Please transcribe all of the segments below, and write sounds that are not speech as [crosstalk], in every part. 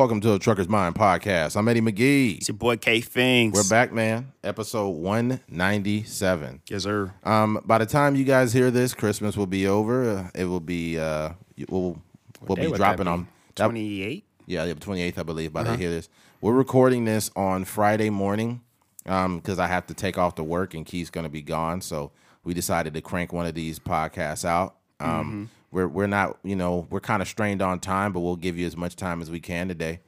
Welcome to the Trucker's Mind podcast. I'm Eddie McGee. It's your boy K Things. We're back, man. Episode 197. Yes, sir. Um, by the time you guys hear this, Christmas will be over. Uh, it will be uh, we'll we'll be dropping on be? that- 28? yeah, the 28th, I believe. By the Uh-huh. time you hear this, we're recording this on Friday morning because I have to take off to work and Keith's going to be gone. So we decided to crank one of these podcasts out. Um, Mm-hmm. We're we're not you know we're kind of strained on time, but we'll give you as much time as we can today.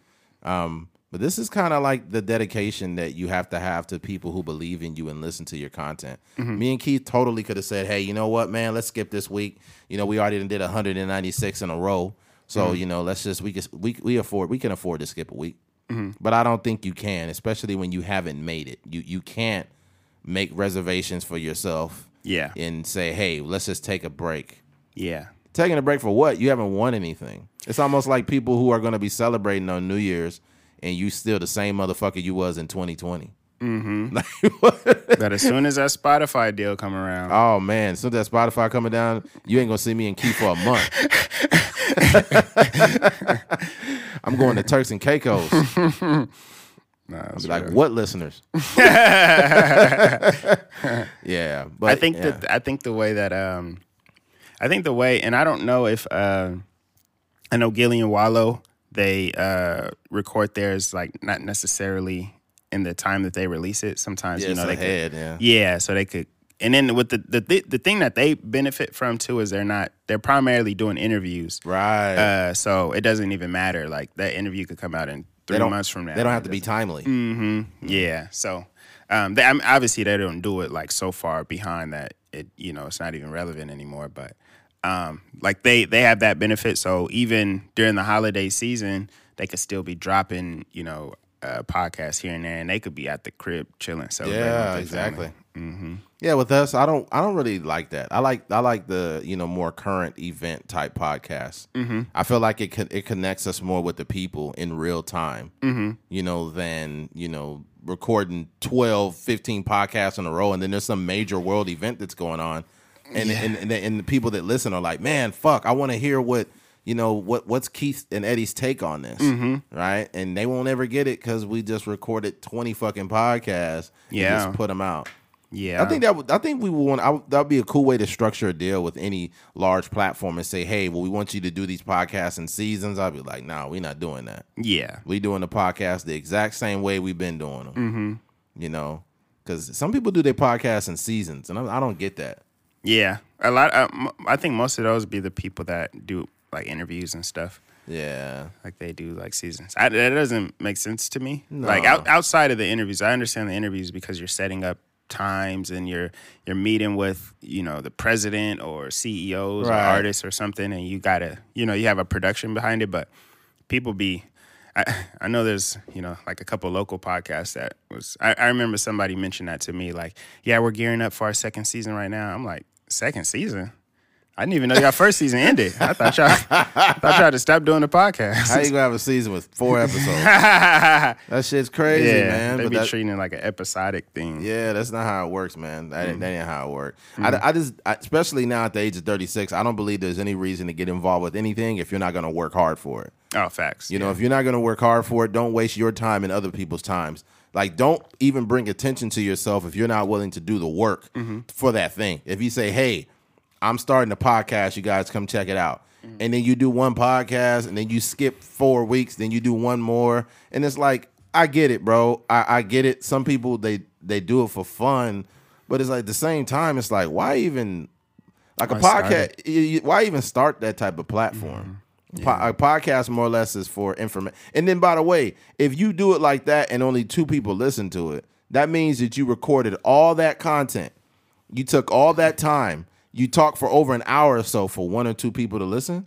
Um, but this is kind of like the dedication that you have to have to people who believe in you and listen to your content. Mm-hmm. Me and Keith totally could have said, "Hey, you know what, man? Let's skip this week. You know, we already did 196 in a row, so Mm-hmm. you know, let's just we just we we afford we can afford to skip a week." Mm-hmm. But I don't think you can, especially when you haven't made it. You you can't make reservations for yourself Yeah. and say, "Hey, let's just take a break." Yeah. Taking a break for what? You haven't won anything. It's almost like people who are going to be celebrating on New Year's and you still the same motherfucker you was in 2020. Mm-hmm. [laughs] But as soon as that Spotify deal come around, oh man, as soon as that Spotify coming down, you ain't gonna see me in Key for a month. [laughs] I'm going to Turks and Caicos. [laughs] nah, that's Be like, real. what listeners? yeah, but I think yeah. that I think the way that um, I think the way, and I don't know if uh, I know Gillie and Wallo they uh record theirs like not necessarily in the time that they release it. Sometimes yeah, you know they could, yeah. Yeah, so they could. And then with the, the the the thing that they benefit from too is they're not they're primarily doing interviews. Right. Uh, so it doesn't even matter. Like that interview could come out in three months from now. They don't have to be timely. hmm Yeah. So, um, they, I mean, obviously they don't do it like so far behind that it, you know, it's not even relevant anymore. But, um, like they they have that benefit. So even during the holiday season, they could still be dropping, you know, uh, podcasts here and there, and they could be at the crib chilling. So Yeah, exactly. Yeah, with us, I don't, I don't really like that. I like, I like the, you know, more current event type podcasts. Mm-hmm. I feel like it con- it connects us more with the people in real time. Mm-hmm. You know, than you know recording 12, 15 podcasts in a row, and then there's some major world event that's going on, and and, and, the, and the people that listen are like, man, fuck, I want to hear what. You know what? What's Keith and Eddie's take on this, right? And they won't ever get it because we just recorded twenty fucking podcasts. and Yeah. just put them out. Yeah, I think that would, I think we would want I, that would be a cool way to structure a deal with any large platform and say, hey, well, we want you to do these podcasts in seasons. I'd be like, no, we're not doing that. yeah, We doing the podcast the exact same way we've been doing them. Mm-hmm. You know, because some people do their podcasts in seasons, and I, I don't get that. Yeah. A lot. Uh, I think most of those be the people that do like interviews and stuff. Yeah, like they do like seasons. I, that doesn't make sense to me. Like out, outside of the interviews, I understand the interviews because you're setting up times and you're you're meeting with you know the president or CEOs or artists or something, and you gotta you know you have a production behind it. But people be, I, I know there's you know like a couple local podcasts that was. I, I remember somebody mentioned that to me. Like, yeah, we're gearing up for our second season right now. I'm like, second season. I didn't even know y'all first season ended. I thought y'all, I thought y'all to stop doing the podcast. how you gonna have a season with four episodes? [laughs] that shit's crazy, yeah, man. they but be that- treating it like an episodic thing. Yeah, that's not how it works, man. That, Mm-hmm. ain't, that ain't how it works. I, I just, I, especially now at the age of 36, I don't believe there's any reason to get involved with anything if you're not to work hard for it. Oh, facts. You know, if you're not to work hard for it, don't waste your time and other people's times. Like, don't even bring attention to yourself if you're not willing to do the work Mm-hmm. for that thing. If you say, hey, I'm starting a podcast, you guys come check it out. Mm-hmm. And then you do one podcast and then you skip four weeks, then you do one more. And it's like, I get it, bro. I, I get it. Some people they they do it for fun, but it's like at the same time, it's like, why even like a podcast? Why even start that type of platform? Mm-hmm. Po- a podcast more or less is for information. And then, by the way, if you do it like that and only two people listen to it, that means that you recorded all that content. You took all that time. You talked for over an hour or so for one or two people to listen,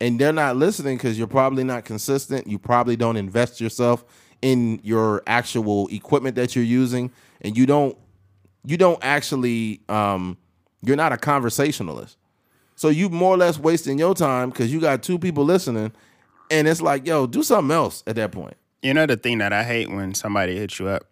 and they're not listening because you're probably not consistent. You probably don't invest yourself in your actual equipment that you're using, and you don't you don't actually um, you're not a conversationalist. So you more or less wasting your time because you got two people listening, and it's like, yo, do something else at that point. You know the thing that I hate when somebody hits you up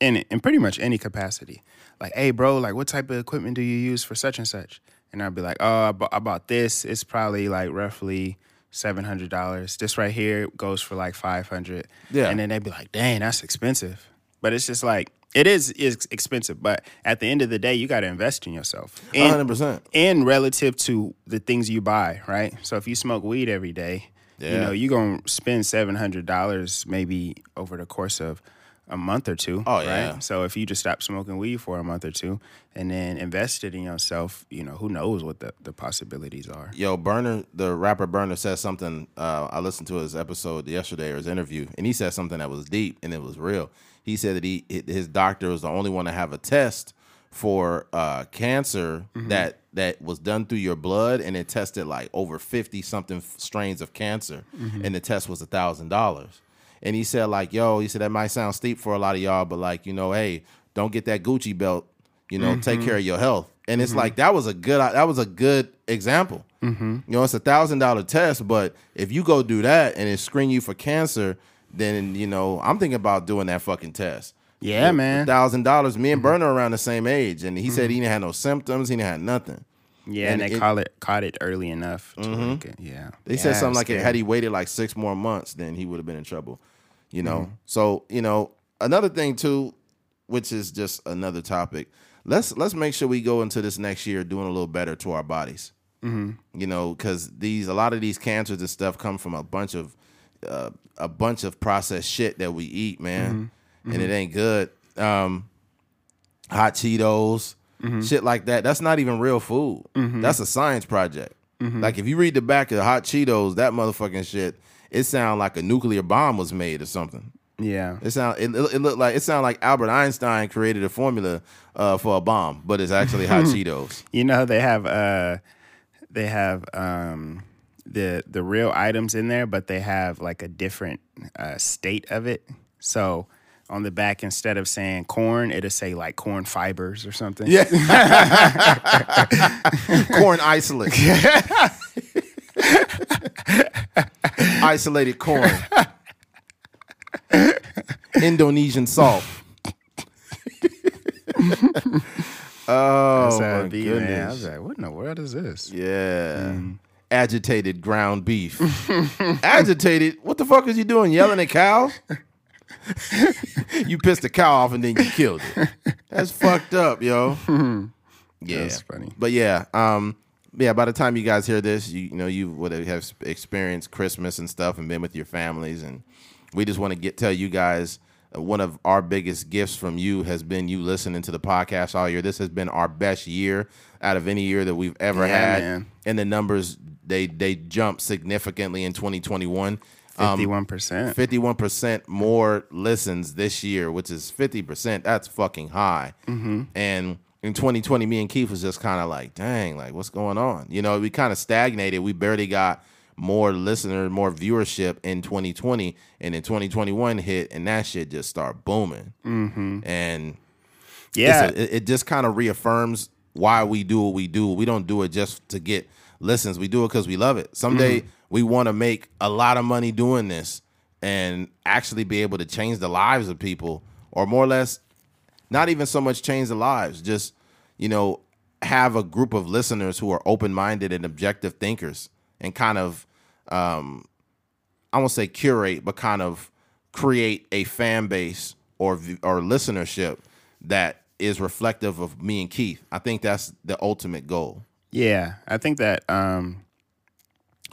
in in pretty much any capacity, like, "Hey, bro, like, what type of equipment do you use for such and such?" And I'd be like, "Oh, I bought, I bought this. It's probably like roughly seven hundred dollars. This right here goes for like five hundred. Yeah. and then they'd be like, "Dang, that's expensive." But it's just like it is is expensive. But at the end of the day, you got to invest in yourself. And- hundred percent. and relative to the things you buy, right? So if you smoke weed every day, you know you're gonna spend seven hundred dollars maybe over the course of a month or two. Oh, right? yeah. So if you just stop smoking weed for a month or two and then invest it in yourself, you know who knows what the, the possibilities are. Yo, Berner, the rapper Berner said something. Uh, I listened to his episode yesterday or his interview, and he said something that was deep and it was real. He said that he his doctor was the only one to have a test for uh, cancer that that was done through your blood, and it tested like over fifty something strains of cancer, and the test was a thousand dollars. And he said like, yo, he said that might sound steep for a lot of y'all, but like, you know, hey, don't get that Gucci belt. You know, take mm-hmm. care of your health. And it's mm-hmm. like that was a good that was a good example. Mm-hmm. You know, it's a thousand dollar test, but if you go do that and it screen you for cancer, then you know I'm thinking about doing that fucking test. Yeah, man. Thousand dollars. Me and Berner around the same age, and he said he didn't have no symptoms. He didn't have nothing. Yeah, and, And they it- call it caught it early enough. To like it- yeah, They said something like scary. had he waited like six more months, then he would have been in trouble. You know. Mm-hmm. So you know another thing too, which is just another topic. Let's let's make sure we go into this next year doing a little better to our bodies. Mm-hmm. You know, because these a lot of these cancers and stuff come from a bunch of uh, a bunch of processed shit that we eat, man, Mm-hmm. and it ain't good. Um, hot Cheetos, Mm-hmm. shit like that. That's not even real food. That's a science project. Mm-hmm. Like if you read the back of hot Cheetos, that motherfucking shit, it sound like a nuclear bomb was made or something. Yeah, It sound it, it looked like it sounded like Albert Einstein created a formula uh, for a bomb, but it's actually hot [laughs] Cheetos. you know they have uh they have um the the real items in there but they have like a different uh state of it so on the back instead of saying corn it'll say like corn fibers or something Yeah, [laughs] corn isolate, [laughs] isolated corn, Indonesian salt. [laughs] oh my be, man. I goodness! was like, what in the world is this? Yeah. Mm. Agitated ground beef. Agitated? What the fuck is you doing? Yelling at cows? [laughs] you pissed the cow off and then you killed it. That's fucked up, yo. Yeah. That's funny. But yeah, um, yeah, by the time you guys hear this, you, you know, you would have experienced Christmas and stuff and been with your families. And we just want to get tell you guys uh, one of our biggest gifts from you has been you listening to the podcast all year. This has been our best year out of any year that we've ever Yeah, had. man. And the numbers they they jumped significantly in 2021. Um, 51%. 51% more listens this year, which is 50%. That's fucking high. Mm-hmm. And in 2020, me and Keith was just kind of like, dang, like what's going on? You know, we kind of stagnated. We barely got more listener, more viewership in 2020. And in 2021 hit, and that shit just started booming. Mm-hmm. And yeah. a- it, it just kind of reaffirms why we do what we do. We don't do it just to get listens. We do it because we love it. Someday Mm-hmm. We want to make a lot of money doing this and actually be able to change the lives of people, or more or less, not even so much change the lives, just you know, have a group of listeners who are open minded and objective thinkers, and kind of, um, I won't say curate, but kind of create a fan base or or listenership that is reflective of me and Keith. I think that's the ultimate goal. Yeah, I think that um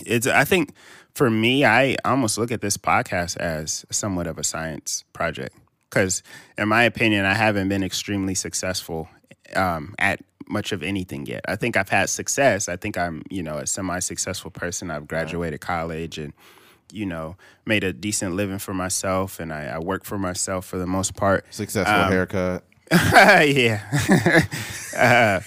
it's I think for me I almost look at this podcast as somewhat of a science project cuz in my opinion I haven't been extremely successful um at much of anything yet. I think I've had success. I think I'm, you know, a semi-successful person. I've graduated college and you know, made a decent living for myself and I, I work for myself for the most part. Successful Um, haircut. [laughs] yeah. [laughs] uh,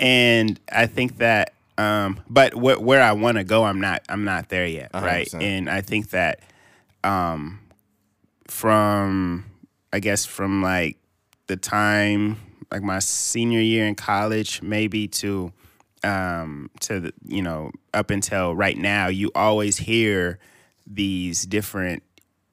and I think that, um, but wh- where I want to go, I'm not, I'm not there yet, hundred right? And I think that, um, from, I guess, from like the time, like my senior year in college, maybe to, um, to the, you know, up until right now, you always hear these different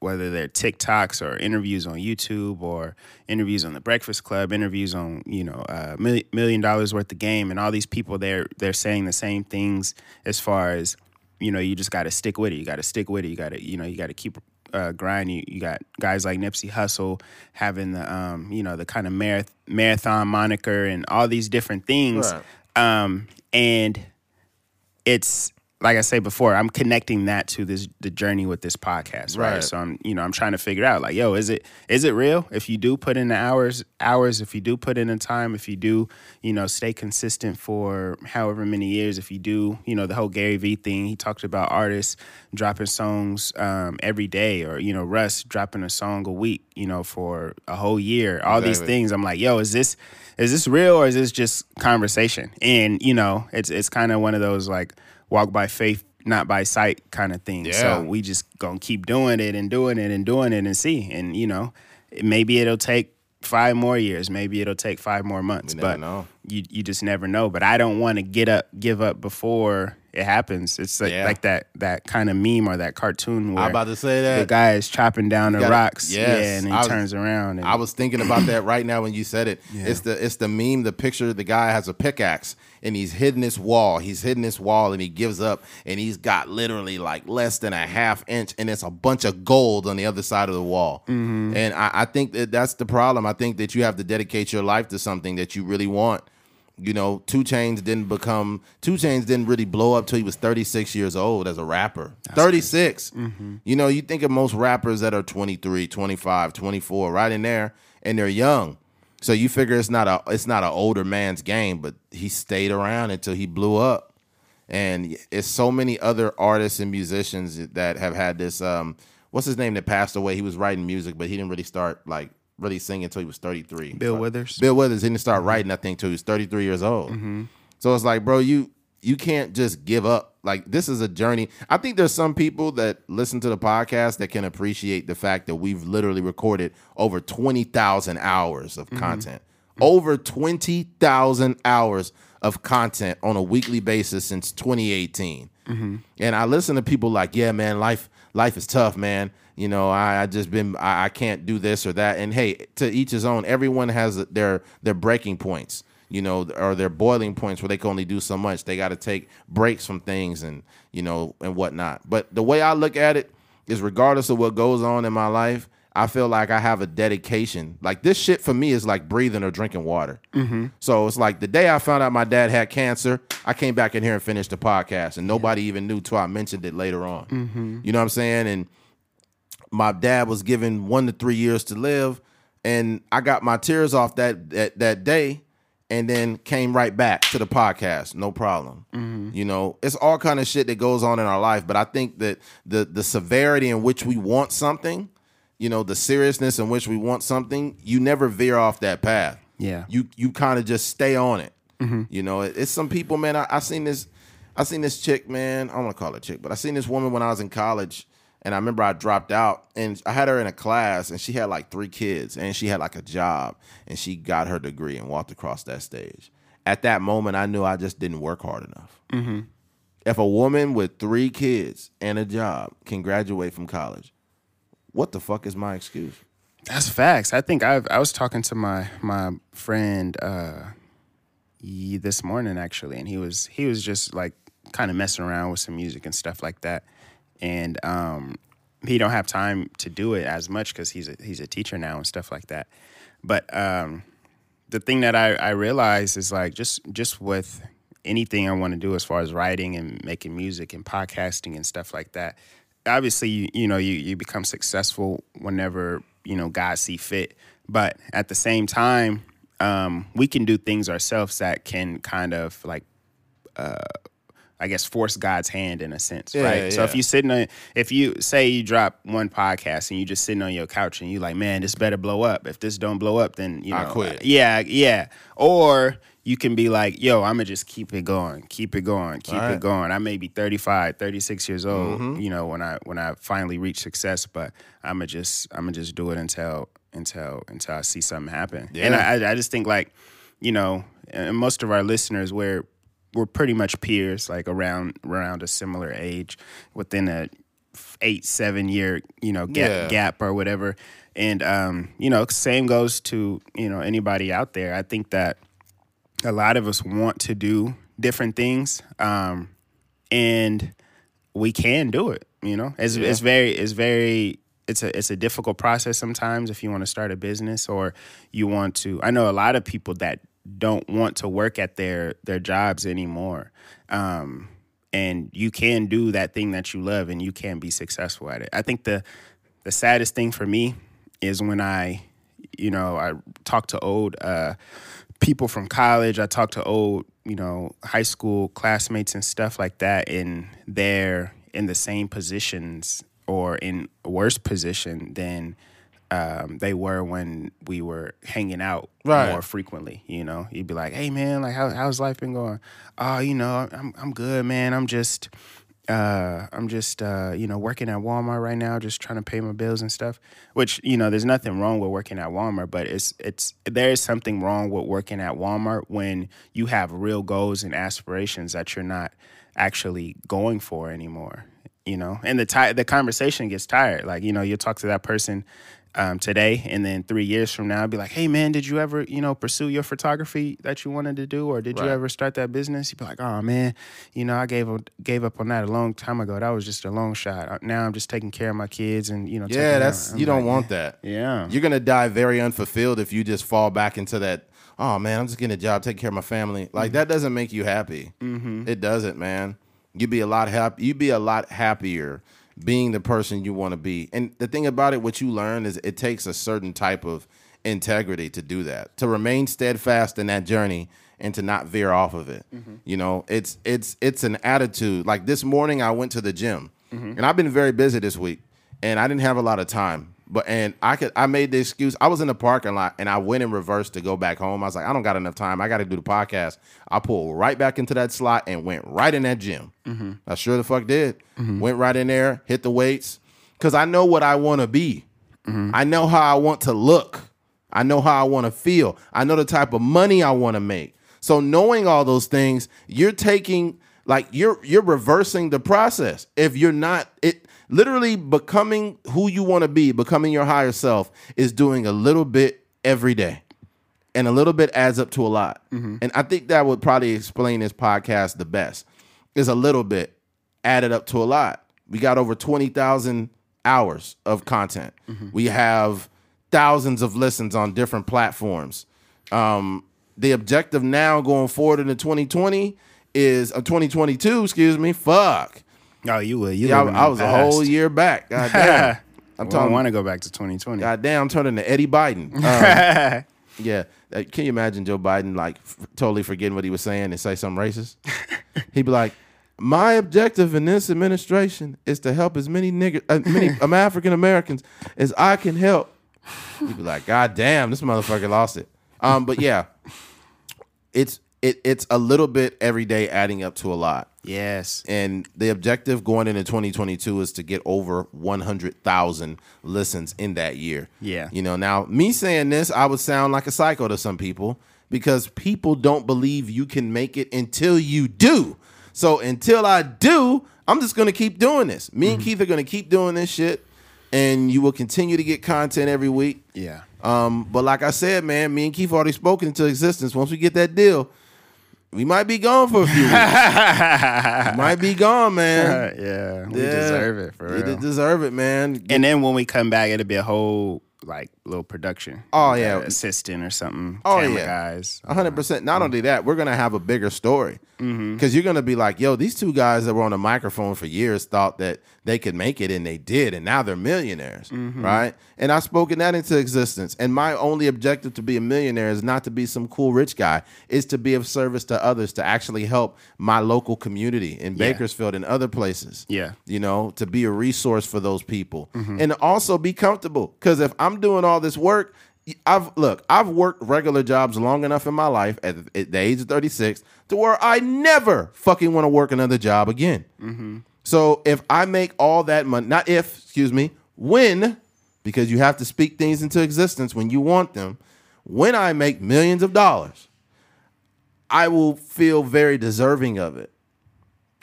whether they're TikToks or interviews on YouTube or interviews on the Breakfast Club, interviews on you know uh, million, million dollars worth of game, and all these people they're they're saying the same things as far as you know, you just got to stick with it. You got to stick with it. You got to, you know, you got to keep uh, grind. You, you got guys like Nipsey Hussle having the, um, you know, the kind of marath- marathon moniker and all these different things. Right. Um, and it's like I say before, I'm connecting that to this the journey with this podcast, right? Right. So I'm, you know, I'm trying to figure out like, yo, is it is it real? If you do put in the hours, hours, if you do put in the time, if you do, you know, stay consistent for however many years, if you do, you know, the whole Gary Vee thing, he talked about artists dropping songs um, every day, or you know, Russ dropping a song a week, you know, for a whole year. All these things, I'm like, yo, is this is this real or is this just conversation? And you know, it's it's kind of one of those like walk by faith, not by sight kind of thing. Yeah. So we just gonna keep doing it and doing it and doing it and see. And you know, maybe it'll take five more years, maybe it'll take five more months, but know. you you just never know. But I don't want to get up, give up before it happens. It's like, Yeah. like that that kind of meme or that cartoon where I'm about to say that. the guy is chopping down the gotta- rocks, yes. yeah, and he was- turns around. And, I was thinking about that right now when you said it. It's the it's the meme, the picture. The guy has a pickaxe and he's hitting this wall. He's hitting this wall and he gives up and he's got literally like less than a half inch and it's a bunch of gold on the other side of the wall. Mm-hmm. And I, I think that that's the problem. I think that you have to dedicate your life to something that you really want. You know, 2 Chainz didn't become 2 Chainz didn't really blow up till he was 36 years old as a rapper. 36. Mm-hmm. You know, you think of most rappers that are 23, 25, 24, right in there, and they're young. So you figure it's not a it's not an older man's game, but he stayed around until he blew up. And it's so many other artists and musicians that have had this um what's his name that passed away? He was writing music, but he didn't really start like really singing until he was 33. Bill Withers. Bill Withers he didn't start writing, I think, till he was 33 years old. Mm-hmm. So it's like, bro, you you can't just give up. Like this is a journey. I think there's some people that listen to the podcast that can appreciate the fact that we've literally recorded over 20,000 hours of mm-hmm. content. Over 20,000 hours of content on a weekly basis since 2018. Mm-hmm. And I listen to people like, yeah, man, life life is tough, man. You know, I, I just been I, I can't do this or that. And hey, to each his own. Everyone has their their breaking points, you know, or their boiling points where they can only do so much. They got to take breaks from things and you know and whatnot. But the way I look at it is, regardless of what goes on in my life, I feel like I have a dedication. Like this shit for me is like breathing or drinking water. Mm-hmm. So it's like the day I found out my dad had cancer, I came back in here and finished the podcast, and nobody even knew till I mentioned it later on. Mm-hmm. You know what I'm saying? And my dad was given one to three years to live, and I got my tears off that that, that day, and then came right back to the podcast, no problem. Mm-hmm. You know, it's all kind of shit that goes on in our life, but I think that the the severity in which we want something, you know, the seriousness in which we want something, you never veer off that path. Yeah. you you kind of just stay on it. Mm-hmm. You know, it, it's some people, man. I, I seen this, I seen this chick, man. I don't want to call her chick, but I seen this woman when I was in college, and I remember I dropped out, and I had her in a class, and she had like three kids, and she had like a job, and she got her degree and walked across that stage. At that moment, I knew I just didn't work hard enough. If a woman with three kids and a job can graduate from college, what the fuck is my excuse? That's facts. I think I've, I was talking to my my friend uh, this morning actually, and he was he was just like kind of messing around with some music and stuff like that, and um, he don't have time to do it as much because he's a he's a teacher now and stuff like that. But um, the thing that I, I realize is like just just with anything I want to do as far as writing and making music and podcasting and stuff like that. Obviously, you, you know, you, you become successful whenever, you know, God see fit. But at the same time, um, we can do things ourselves that can kind of like I guess force God's hand in a sense, Yeah, right? So if you sitting on, if you say you drop one podcast and you just sitting on your couch and you like, man, this better blow up. If this don't blow up, then you know, I quit. Yeah, yeah. Or you can be like, yo, I'm gonna just keep it going, keep it going, keep Right. it going. I may be 35, 36 years old, mm-hmm. you know, when I when I finally reach success, but I'm gonna just I'm gonna just do it until until until I see something happen. And I, I just think like, you know, and most of our listeners, we're we're pretty much peers, like around around a similar age, within a eight seven year you know gap Yeah. gap or whatever. And um, you know, same goes to you know anybody out there. I think that a lot of us want to do different things, um, and we can do it. You know, it's it's very it's very it's a it's a difficult process sometimes if you want to start a business or you want to. I know a lot of people that don't want to work at their their jobs anymore. Um, and you can do that thing that you love and you can be successful at it. I think the the saddest thing for me is when I, you know, I talk to old uh, people from college. I talk to old, you know, high school classmates and stuff like that, and they're in the same positions or in a worse position than um, they were when we were hanging out Right. more frequently. You know, you'd be like, "Hey, man, like, how, how's life been going?" Oh, you know, I'm I'm good, man. I'm just, uh, I'm just, uh, you know, working at Walmart right now, just trying to pay my bills and stuff. Which, you know, there's nothing wrong with working at Walmart, but it's it's there is something wrong with working at Walmart when you have real goals and aspirations that you're not actually going for anymore. You know, and the ti- the conversation gets tired. Like, you know, you talk to that person um, today, and then three years from now, be like, "Hey, man, did you ever, you know, pursue your photography that you wanted to do, or did you ever start that business?" You'd be like, "Oh, man, you know, I gave up, gave up on that a long time ago. That was just a long shot. Uh, Now I'm just taking care of my kids, and you know, Yeah, that's you don't like, want that. Yeah, You're gonna die very unfulfilled if you just fall back into that. Oh man, I'm just getting a job, taking care of my family. Like that doesn't make you happy. Mm-hmm. It doesn't, man. You'd be a lot happy. You'd be a lot happier being the person you want to be. And the thing about it, what you learn is it takes a certain type of integrity to do that, to remain steadfast in that journey and to not veer off of it. Mm-hmm. You know, it's it's it's an attitude. Like this morning, I went to the gym, mm-hmm. and I've been very busy this week, and I didn't have a lot of time. But and I could I made the excuse. I was in the parking lot and I went in reverse to go back home. I was like, I don't got enough time. I got to do the podcast. I pulled right back into that slot and went right in that gym. Mm-hmm. I sure the fuck did. Mm-hmm. Went right in there, hit the weights, because I know what I want to be. Mm-hmm. I know how I want to look. I know how I want to feel. I know the type of money I want to make. So knowing all those things, you're taking like you're you're reversing the process. If you're not it literally becoming who you want to be, becoming your higher self is doing a little bit every day. And a little bit adds up to a lot. And I think that would probably explain this podcast the best. Is a little bit added up to a lot. We got over 20,000 hours of content. We have thousands of listens on different platforms. Um, the objective now going forward into 2020 is uh, 2022, excuse me. Fuck. Oh, you would. You Yeah, I, I was a whole year back. [laughs] God damn. I'm I don't want to go back to 2020. God damn, I'm turning to Eddie Biden. [laughs] Um, yeah. Uh, Can you imagine Joe Biden like f- totally forgetting what he was saying and say something racist? [laughs] He'd be like, "My objective in this administration is to help as many nigger, uh, many um, African Americans as I can help." He'd be like, "God damn, this motherfucker lost it." Um, but yeah, it's it it's a little bit every day adding up to a lot. Yes. And the objective going into 2022 is to get over 100,000 listens in that year. Yeah. You know, now me saying this, I would sound like a psycho to some people because people don't believe you can make it until you do. So until I do, I'm just going to keep doing this. Me and Keith are going to keep doing this shit and you will continue to get content every week. Yeah. Um, but like I said, man, me and Keith already spoken into existence. Once we get that deal, we might be gone for a few weeks. [laughs] might be gone, man. [laughs] yeah. We Yeah. deserve it for You real. deserve it, man. And then when we come back, it'll be a whole like little production. Oh, yeah. assistant or something. Oh, yeah. guys. Hundred percent. Not mm. only that, we're gonna have a bigger story Mm-hmm. because you're gonna be like, "Yo, these two guys that were on the microphone for years thought that they could make it, and they did, and now they're millionaires, Mm-hmm. right?" And I've spoken that into existence. And my only objective to be a millionaire is not to be some cool rich guy; is to be of service to others, to actually help my local community in Yeah. Bakersfield and other places. Yeah. you know, to be a resource for those people Mm-hmm. and also be comfortable. Because if I'm doing all this work, I've look, I've worked regular jobs long enough in my life at, the age of 36 to where I never fucking want to work another job again. Mm-hmm. So if I make all that money, not if, excuse me, when, because you have to speak things into existence when you want them. When I make millions of dollars, I will feel very deserving of it.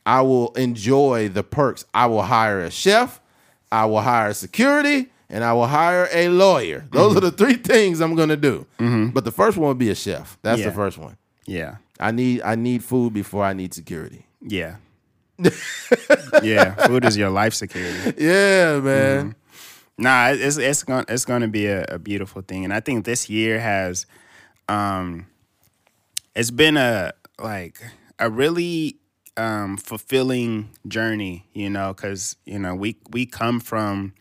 I will enjoy the perks. I will hire a chef, I will hire security, and I will hire a lawyer. Those are the three things I'm gonna do. But the first one would be a chef. That's Yeah. the first one. Yeah. I need I need food before I need security. Yeah. [laughs] yeah, food is your life security. Yeah, man. Nah, it's it's going it's going to be a, a beautiful thing, and I think this year has, um, it's been a like a really um fulfilling journey, you know, because you know we we come from,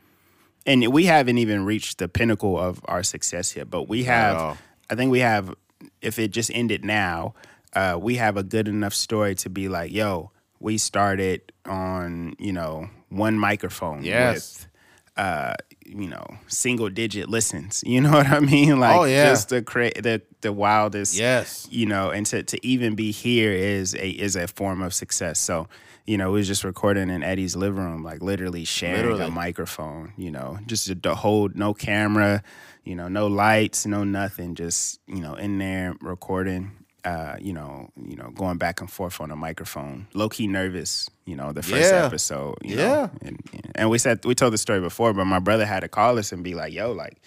and we haven't even reached the pinnacle of our success yet, but we have. I think we have. If it just ended now, uh, we have a good enough story to be like, yo, we started on you know one microphone Yes. with uh you know single digit listens [laughs] you know what i mean like Oh, yeah. just the cra- the the wildest Yes. you know and to, to even be here is a is a form of success so you know we was just recording in eddie's living room like literally sharing Literally. a microphone you know just to, hold no camera you know no lights no nothing just you know in there recording uh, you know, you know, going back and forth on a microphone, low key nervous. You know, the first Yeah. episode. You Yeah. know, and and we said we told the story before, but my brother had to call us and be like, "Yo, like,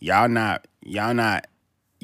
y'all not y'all not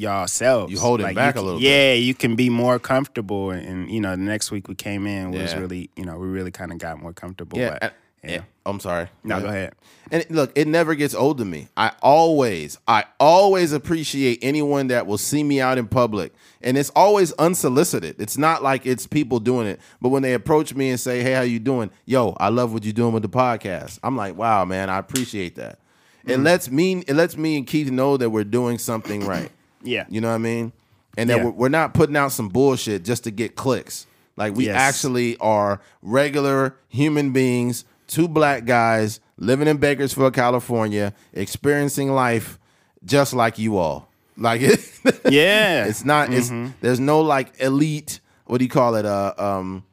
y'all selves. You holding like, back you a can- little bit. Yeah, you can be more comfortable. And, and, you know, the next week we came in was Yeah. really, you know, we really kind of got more comfortable. Yeah. but, yeah. yeah. I'm sorry. No, go ahead. And look, it never gets old to me. I always, I always appreciate anyone that will see me out in public. And it's always unsolicited. It's not like it's people doing it. But when they approach me and say, Hey, how you doing? Yo, I love what you're doing with the podcast. I'm like, wow, man, I appreciate that. It Mm. lets me it lets me and Keith know that we're doing something right. Yeah. You know what I mean? And that Yeah. we're, we're not putting out some bullshit just to get clicks. Like we Yes. actually are regular human beings, two black guys living in Bakersfield, California, experiencing life just like you all. Like it, [laughs] Yeah. it's not. It's Mm-hmm. there's no like elite. What do you call it? Uh, um,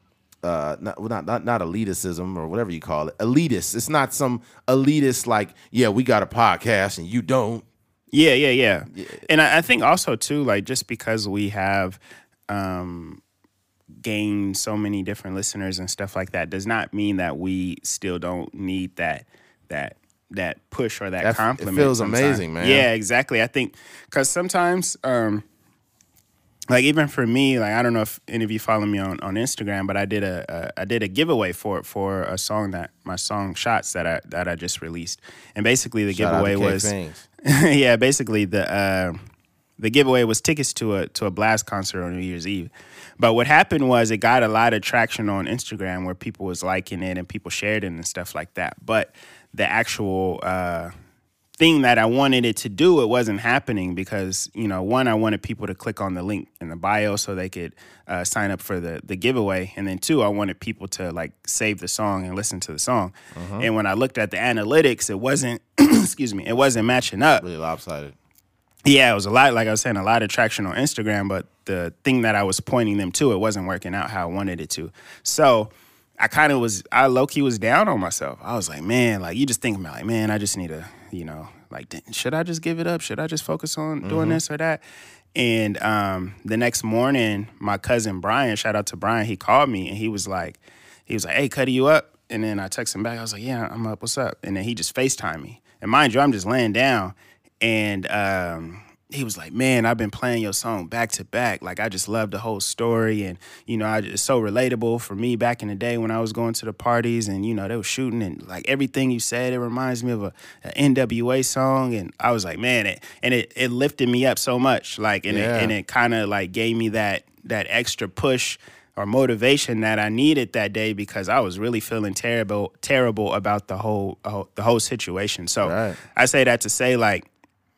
uh, not not not not elitism or whatever you call it. Elitist. It's not some elitist like yeah, we got a podcast and you don't. Yeah, yeah, yeah. And I, I think also too, like just because we have um gained so many different listeners and stuff like that does not mean that we still don't need that that that push or that, That f- it compliment. feels sometimes. amazing, man. Yeah, exactly. I think because sometimes um like even for me, like I don't know if any of you follow me on, on Instagram, but I did a, a I did a giveaway for for a song that my song shots that I that I just released, and basically the Shout giveaway was [laughs] yeah, basically the uh, the giveaway was tickets to a to a Blxst concert on New Year's Eve. But what happened was it got a lot of traction on Instagram where people was liking it and people shared it and stuff like that. But the actual uh, thing that I wanted it to do, it wasn't happening because you know one, I wanted people to click on the link in the bio so they could uh, sign up for the the giveaway, and then two, I wanted people to like save the song and listen to the song. And when I looked at the analytics, it wasn't [clears throat] excuse me, it wasn't matching up. Really lopsided. Yeah, it was a lot, like I was saying, a lot of traction on Instagram, but the thing that I was pointing them to, it wasn't working out how I wanted it to. So I kind of was, I low key was down on myself. I was like, man, like you just think about, like, man, I just need to, you know, like, should I just give it up? Should I just focus on doing this or that? And um, the next morning, my cousin Brian, shout out to Brian, he called me and he was like, he was like, hey, Cuddy, you up? And then I texted him back. I was like, yeah, I'm up. What's up? And then he just FaceTime me. And mind you, I'm just laying down. And um, he was like, man, I've been playing your song back to back. Like, I just love the whole story. And, you know, I, it's so relatable for me back in the day when I was going to the parties and, you know, they were shooting and like everything you said, it reminds me of a, a NWA song. And I was like, man, it, and it, it lifted me up so much. Like, and Yeah. it, and it kind of like gave me that, that extra push or motivation that I needed that day because I was really feeling terrible terrible about the whole uh, the whole situation. So Right. I say that to say like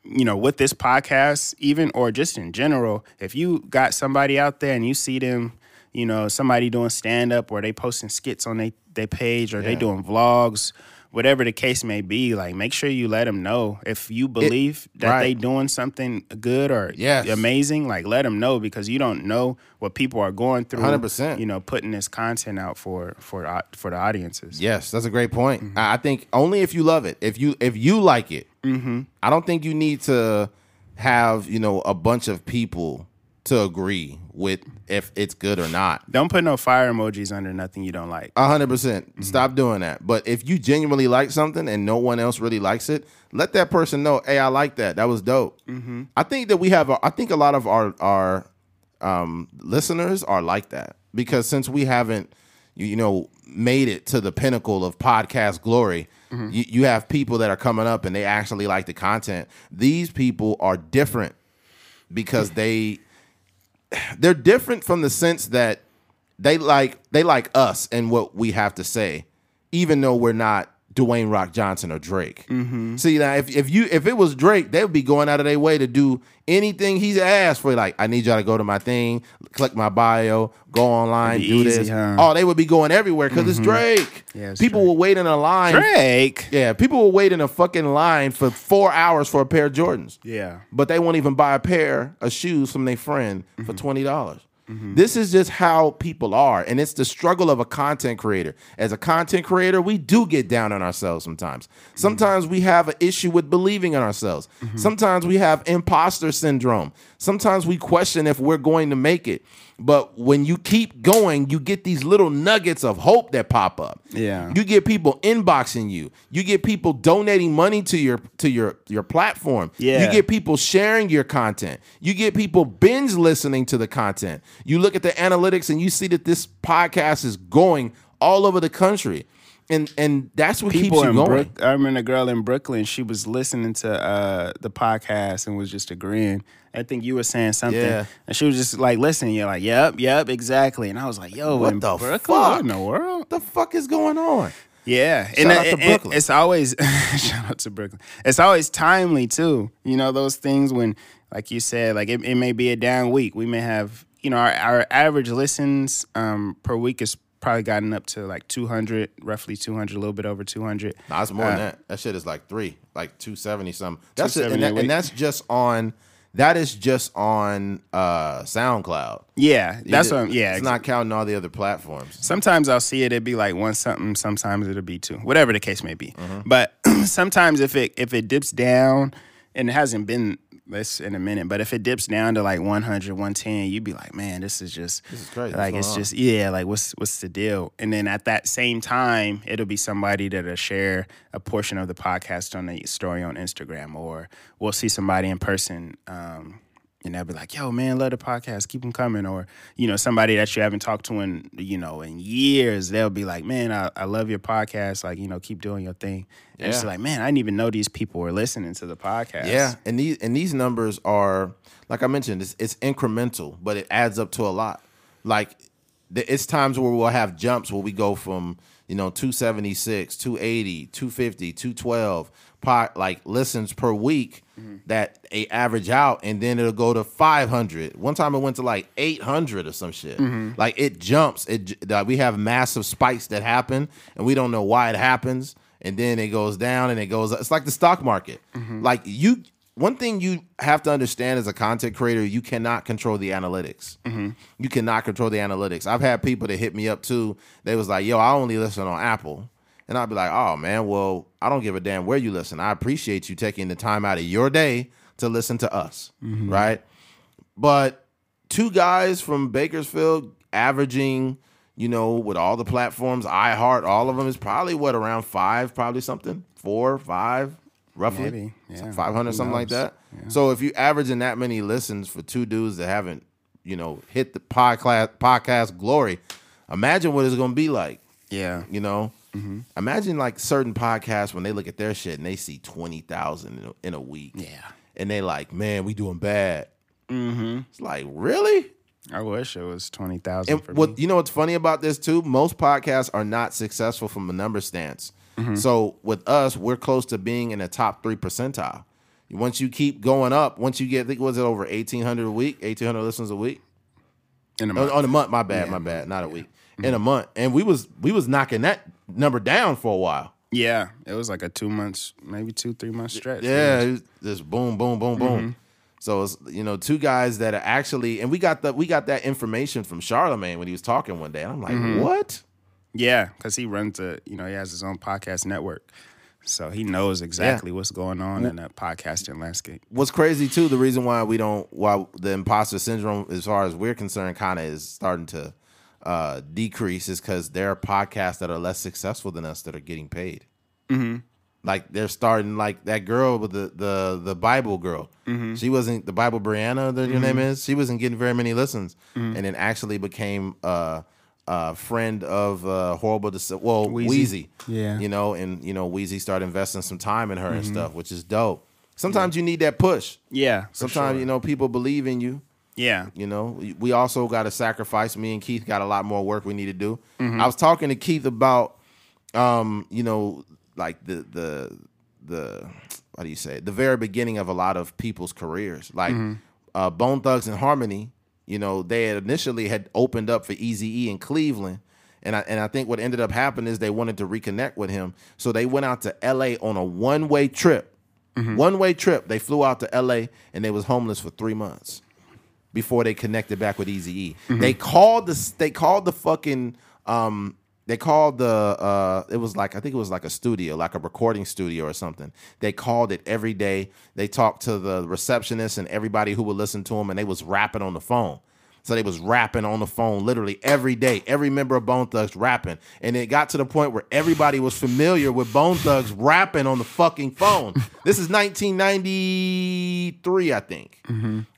you know with this podcast even or just in general if you got somebody out there and you see them you know somebody doing stand up or they posting skits on their they page or they doing vlogs whatever the case may be like make sure you let them know if you believe that right. they doing something good or Yes. amazing like let them know because you don't know what people are going through 100%. you know putting this content out for for for the audiences Yes, that's a great point. Mm-hmm. I think only if you love it, if you if you like it, Mm-hmm. I don't think you need to have you know a bunch of people to agree with if it's good or not. don't put no fire emojis under nothing you don't like A hundred percent. Mm-hmm. Stop doing that. But if you genuinely like something and no one else really likes it, let that person know. Hey, I like that. That was dope. Mm-hmm. I think that we have. A, I think a lot of our our um, listeners are like that because since we haven't, you, you know made it to the pinnacle of podcast glory. Mm-hmm. You, you have people that are coming up and they actually like the content. These people are different because they they're different from the sense that they like they like us and what we have to say, even though we're not Dwayne Rock Johnson or Drake. Mm-hmm. See now, if, if you if it was Drake, they would be going out of their way to do anything he's asked for. Like, I need y'all to go to my thing, click my bio, go online, do be this. easy, huh? Oh, they would be going everywhere because it's mm-hmm. Drake. Yeah, it's people Drake. will wait in a line. Drake. Yeah, people will wait in a fucking line for four hours for a pair of Jordans Yeah. but they won't even buy a pair of shoes from their friend for mm-hmm. twenty dollars. Mm-hmm. This is just how people are, and it's the struggle of a content creator. As a content creator, we do get down on ourselves sometimes. Mm-hmm. Sometimes we have an issue with believing in ourselves. Mm-hmm. Sometimes we have imposter syndrome. Sometimes we question if we're going to make it. But when you keep going, you get these little nuggets of hope that pop up. Yeah. You get people inboxing you. You get people donating money to your to your your platform. Yeah. You get people sharing your content. You get people binge listening to the content. You look at the analytics and you see that this podcast is going all over the country. And and that's what People keeps you in going. Brook, I remember a girl in Brooklyn. She was listening to uh, the podcast and was just agreeing. I think you were saying something, Yeah. and she was just like listening. You're like, "Yep, yep, exactly." And I was like, "Yo, What the Brooklyn? fuck? What in the world?" What the fuck is going on? Yeah, Shout and, out to and- and it's always [laughs] shout out to Brooklyn. It's always timely too. You know those things when, like you said, like it, it may be a down week. We may have you know our, our average listens um, per week is probably gotten up to like 200, roughly 200, a little bit over 200. Nah, it's more than Uh, that. That shit is like three, like two seventy something. That's it, and, that, and that's just on. That is just on uh SoundCloud. Yeah, that's It- what. I'm, yeah, it's not counting all the other platforms. Sometimes I'll see it. It'd be like one something. Sometimes it'll be two. Whatever the case may be. Mm-hmm. But [clears throat] sometimes if it if it dips down, and it hasn't been this in a minute, but if it dips down to like 100, 110, you'd be like, man, this is just This is crazy. like it's on? just yeah, like what's what's the deal? And then at that same time, it'll be somebody that'll share a portion of the podcast on the story on Instagram, or we'll see somebody in person. Um, and they'll be like, "Yo, man, love the podcast. Keep them coming." Or you know, somebody that you haven't talked to in you know in years, they'll be like, "Man, I, I love your podcast. Like, you know, keep doing your thing." And it's like, man, I didn't even know these people were listening to the podcast. Yeah, and these and these numbers are like I mentioned, it's, it's incremental, but it adds up to a lot. Like the, it's times where we'll have jumps where we go from you know 276, 280, 250, 212 pot like listens per week that a average out, and then it'll go to 500. One time it went to like 800 or some shit. Mm-hmm. Like it jumps. It like, we have massive spikes that happen, and we don't know why it happens and then it goes down and it goes up. It's like the stock market. Mm-hmm. Like you one thing you have to understand as a content creator, you cannot control the analytics. Mm-hmm. You cannot control the analytics. I've had people that hit me up too. They was like, "Yo, I only listen on Apple." And I'd be like, "Oh man, well, I don't give a damn where you listen. I appreciate you taking the time out of your day to listen to us." Mm-hmm. Right? But two guys from Bakersfield averaging, you know, with all the platforms, iHeart, all of them is probably what around five, probably something, four, five, roughly, Maybe, yeah. five hundred, something like that. So if you're averaging that many listens for two dudes that haven't, you know, hit the podcast podcast glory, imagine what it's gonna be like. yeah, You know, Mm-hmm. imagine like certain podcasts when they look at their shit and they see twenty thousand in, a- week, yeah. and they like, man, we doing bad. Mm-hmm. It's like really. I wish it was twenty thousand And for what me. you know what's funny about this too? Most podcasts are not successful from a number stance. Mm-hmm. So with us, we're close to being in the top three percentile. Once you keep going up, once you get, I think was it over eighteen hundred a week, eighteen hundred listens a week In a on, month. on a month. My bad, Yeah, my bad, not a week. In a month, and we was we was knocking that number down for a while. Yeah, it was like a two months, maybe two, three month stretch. Yeah, it was just boom, boom, boom, boom. Mm-hmm. So it's you know two guys that are actually, and we got the we got that information from Charlemagne when he was talking one day. And I'm like, Mm-hmm. what? Yeah, because he runs a, you know, he has his own podcast network. So he knows exactly what's going on in the podcasting landscape. What's crazy too, the reason why we don't, why the imposter syndrome, as far as we're concerned, kind of is starting to uh, decrease, is because there are podcasts that are less successful than us that are getting paid. Like they're starting, like that girl with the the the Bible girl. She wasn't the Bible Brianna, that your name is. She wasn't getting very many listens, and then actually became uh, uh, friend of uh, horrible. Well, Wheezy. Wheezy. Yeah. You know, and you know, Wheezy started investing some time in her Mm-hmm. and stuff, which is dope. Sometimes you need that push. Yeah. Sometimes sure. you know people believe in you. Yeah. You know, we also got to sacrifice. Me and Keith got a lot more work we need to do. Mm-hmm. I was talking to Keith about, um, you know, like the the the what do you say? The very beginning of a lot of people's careers, like Mm-hmm. uh, Bone Thugs-n-Harmony. You know, they had initially had opened up for Easy E in Cleveland. And I, and I think what ended up happening is they wanted to reconnect with him. So they went out to LA on a one way trip. One way trip. They flew out to LA and they was homeless for three months before they connected back with Easy E. They called the they called the fucking um they called the uh it was like I think it was like a studio, like a recording studio or something. They called it every day. They talked to the receptionist and everybody who would listen to them and they was rapping on the phone. So they was rapping on the phone literally every day. Every member of Bone Thugs rapping. And it got to the point where everybody was familiar with Bone Thugs rapping on the fucking phone. [laughs] this is 1993, I think.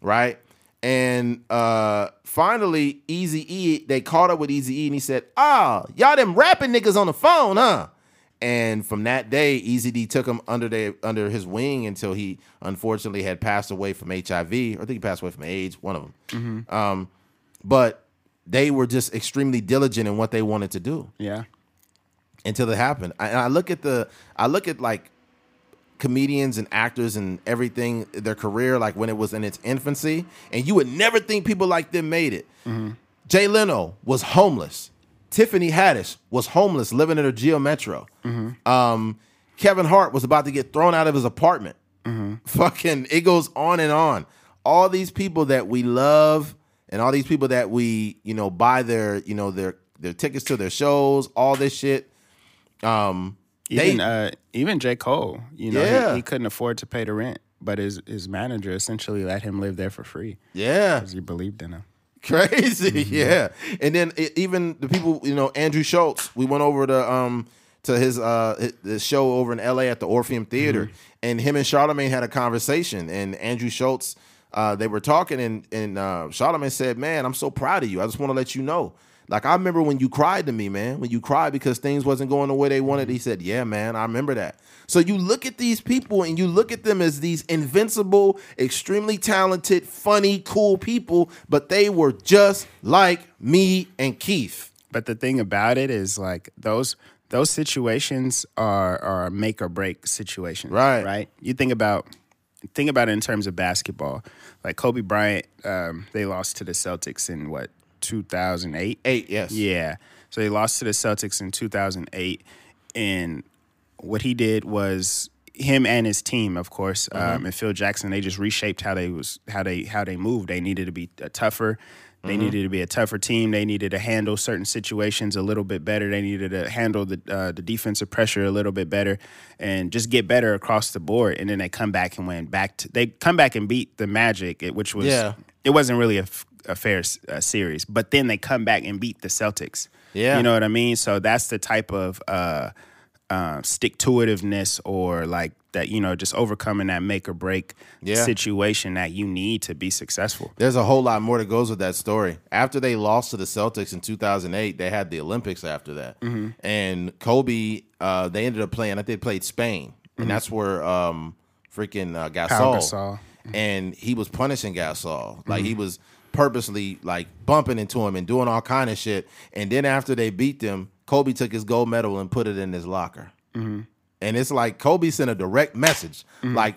Right? And uh finally, Easy E, they caught up with Easy E and he said, Ah, y'all them rapping niggas on the phone, huh? And from that day, Easy D took him under their under his wing until he unfortunately had passed away from HIV. Or I think he passed away from AIDS, one of them. Um, but they were just extremely diligent in what they wanted to do Yeah. until it happened. I- And I look at the, I look at like comedians and actors and everything, their career, like when it was in its infancy, and you would never think people like them made it. Jay Leno was homeless. Tiffany Haddish was homeless, living in a Geo Metro. Um, Kevin Hart was about to get thrown out of his apartment. [laughs] Fucking, it goes on and on. All these people that we love, and all these people that we, you know, buy their, you know, their their tickets to their shows, all this shit. Um, Even they, uh, even J Cole, you know, Yeah. he, he couldn't afford to pay the rent, but his his manager essentially let him live there for free yeah, because he believed in him. crazy, yeah. And then it, even the people, you know, Andrew Schulz. We went over to um to his uh his- his show over in L.A. at the Orpheum Theater, and him and Charlemagne had a conversation, and Andrew Schulz. Uh, they were talking, and and uh, Charlemagne said, "Man, I'm so proud of you. I just want to let you know. Like I remember when you cried to me, man. When you cried because things wasn't going the way they wanted." He said, "Yeah, man, I remember that." So you look at these people, and you look at them as these invincible, extremely talented, funny, cool people, but they were just like me and Keith. But the thing about it is like those those situations are are make or break situations. Right. Right. You think about think about it in terms of basketball. Like Kobe Bryant, um, they lost to the Celtics in what, two thousand eight? Eight, yes. Yeah. So they lost to the Celtics in 2008. And what he did was him and his team, of course, um, and Phil Jackson, they just reshaped how they was how they how they moved. They needed to be a tougher. They needed to be a tougher team. They needed to handle certain situations a little bit better. They needed to handle the uh, the defensive pressure a little bit better, and just get better across the board. And then they come back and win back. To, they come back and beat the Magic, it- which was Yeah. it wasn't really a, f- a fair uh, series. But then they come back and beat the Celtics. Yeah. you know what I mean. So that's the type of uh, uh, stick to itiveness or like that. You know, just overcoming that make or break Yeah. situation that you need to be successful. There's a whole lot more that goes with that story. After they lost to the Celtics in 2008, they had the Olympics after that. Mm-hmm. And Kobe, uh, they ended up playing, I think they played Spain. And that's where um, freaking uh, Gasol, Mm-hmm. And he was punishing Gasol. Like Mm-hmm. he was purposely like bumping into him and doing all kind of shit. And then after they beat them, Kobe took his gold medal and put it in his locker. Mm-hmm. And it's like Kobe sent a direct message, like,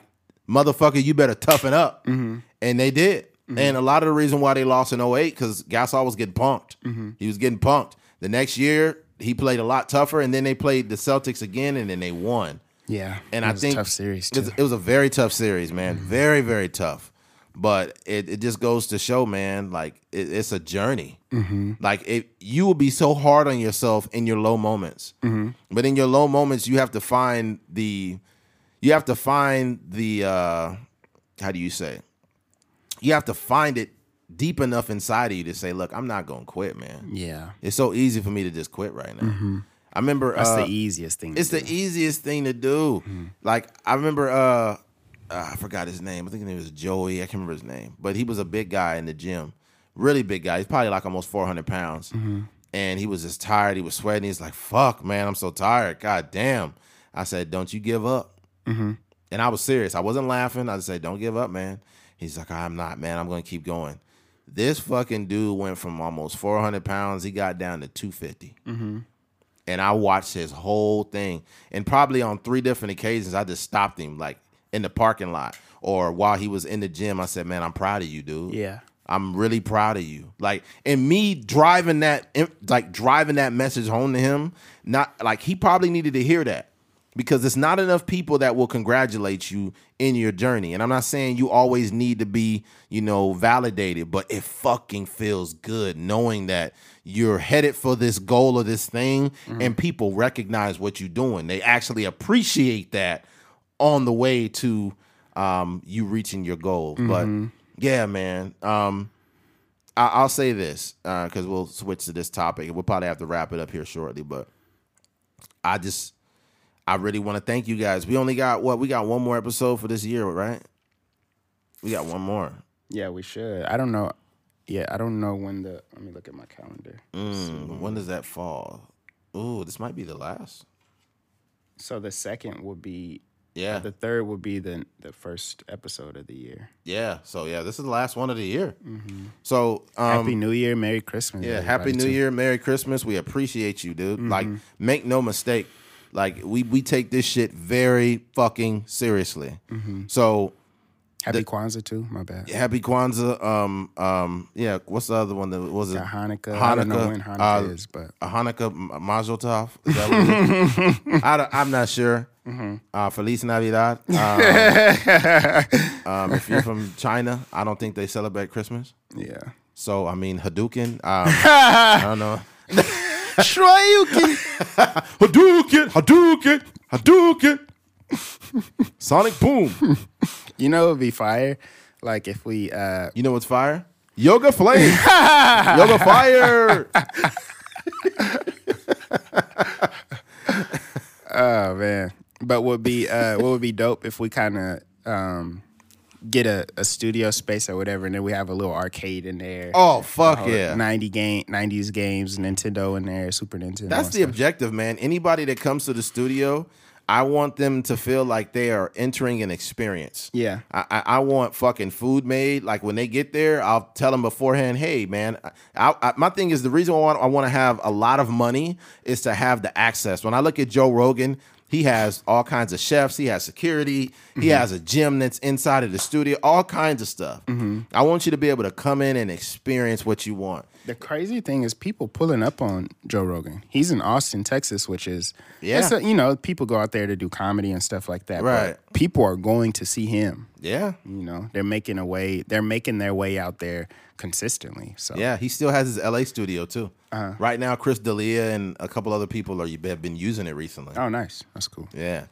motherfucker, you better toughen up. Mm-hmm. And they did. And a lot of the reason why they lost in 08, because Gasol was getting punked. Mm-hmm. He was getting punked. The next year, he played a lot tougher, and then they played the Celtics again, and then they won. Yeah, And I think tough series it was- too. It was a very tough series, man. Very, very tough. But it, it just goes to show, man, like it, it's a journey. Like it, you will be so hard on yourself in your low moments, but in your low moments, you have to find the, you have to find the, uh, how do you say? You have to find it deep enough inside of you to say, look, I'm not gonna quit, man. yeah, It's so easy for me to just quit right now. I remember that's uh, the easiest thing. to it's the easiest thing to do. Like I remember, uh, uh, I forgot his name. I think his name was Joey. I can't remember his name, but he was a big guy in the gym, really big guy. He's probably like almost four hundred pounds. and he was just tired. He was sweating. He's like, "Fuck, man, I'm so tired. God damn." I said, "Don't you give up." Mm-hmm. And I was serious. I wasn't laughing. I just said, "Don't give up, man." He's like, "I'm not, man. I'm going to keep going." This fucking dude went from almost 400 pounds. He got down to 250. And I watched his whole thing. And probably on three different occasions, I just stopped him, like in the parking lot or while he was in the gym. I said, "Man, I'm proud of you, dude." Yeah. I'm really proud of you. Like, and me driving that, like driving that message home to him, not like he probably needed to hear that because it's not enough people that will congratulate you in your journey. And I'm not saying you always need to be, you know, validated, but it fucking feels good knowing that you're headed for this goal or this thing mm-hmm. and people recognize what you're doing. They actually appreciate that on the way to um, you reaching your goal. But yeah, man. Um, I- I'll say this because we'll switch to this topic. We'll probably have to wrap it up here shortly, but I just, I really want to thank you guys. We only got what? We got one more episode for this year, right? We got one more. Yeah, we should. I don't know. Yeah, I don't know when the. Let me look at my calendar. Mm, when does that fall? Ooh, this might be the last. So the second would be. Yeah, The third would be the the first episode of the year. yeah. So yeah, this is the last one of the year. Mm-hmm. So um, Happy New Year, Merry Christmas. Yeah, Happy New too. Year, Merry Christmas. We appreciate you, dude. Mm-hmm. Like, make no mistake. Like, we we take this shit very fucking seriously. Mm-hmm. So, Happy Kwanzaa too. My bad. happy Kwanzaa. Um, um, yeah. What's the other one that was it? Got Hanukkah. I don't know Hanukkah, when Hanukkah uh, is, but A Hanukkah Mazel Tov. Is that what it is? [laughs] I don't- I'm not sure. Uh, Feliz Navidad. [laughs] Um, um, if you're from China, I don't think they celebrate Christmas. yeah. So I mean Hadouken. Um, [laughs] I don't know. Shoryuken. Hadouken, Hadouken, Hadouken. Sonic Boom. You know, it'd be fire. Like if we. uh You know what's fire? Yoga Flame. [laughs] Yoga Fire. Oh man. But would be uh what would be dope if we kind of um get a, a studio space or whatever, and then we have a little arcade in there. Oh fuck yeah. 90 game 90s games, Nintendo in there, Super Nintendo. That's the stuff. objective, man. Anybody that comes to the studio, I want them to feel like they are entering an experience. Yeah. I, I, I want fucking food made. Like when they get there, I'll tell them beforehand, hey, man, I, I, my thing is the reason I want, I want to have a lot of money is to have the access. When I look at Joe Rogan, he has all kinds of chefs, he has security, he mm-hmm. has a gym that's inside of the studio, all kinds of stuff. Mm-hmm. I want you to be able to come in and experience what you want. The crazy thing is people pulling up on Joe Rogan. He's in Austin, Texas, which is Yeah. a- you know, people go out there to do comedy and stuff like that. Right. But people are going to see him. Yeah. You know, they're making a way. They're making their way out there consistently. So Yeah, he still has his LA studio too. Right now, Chris D'Elia and a couple other people are have been using it recently. oh, nice. That's cool. Yeah,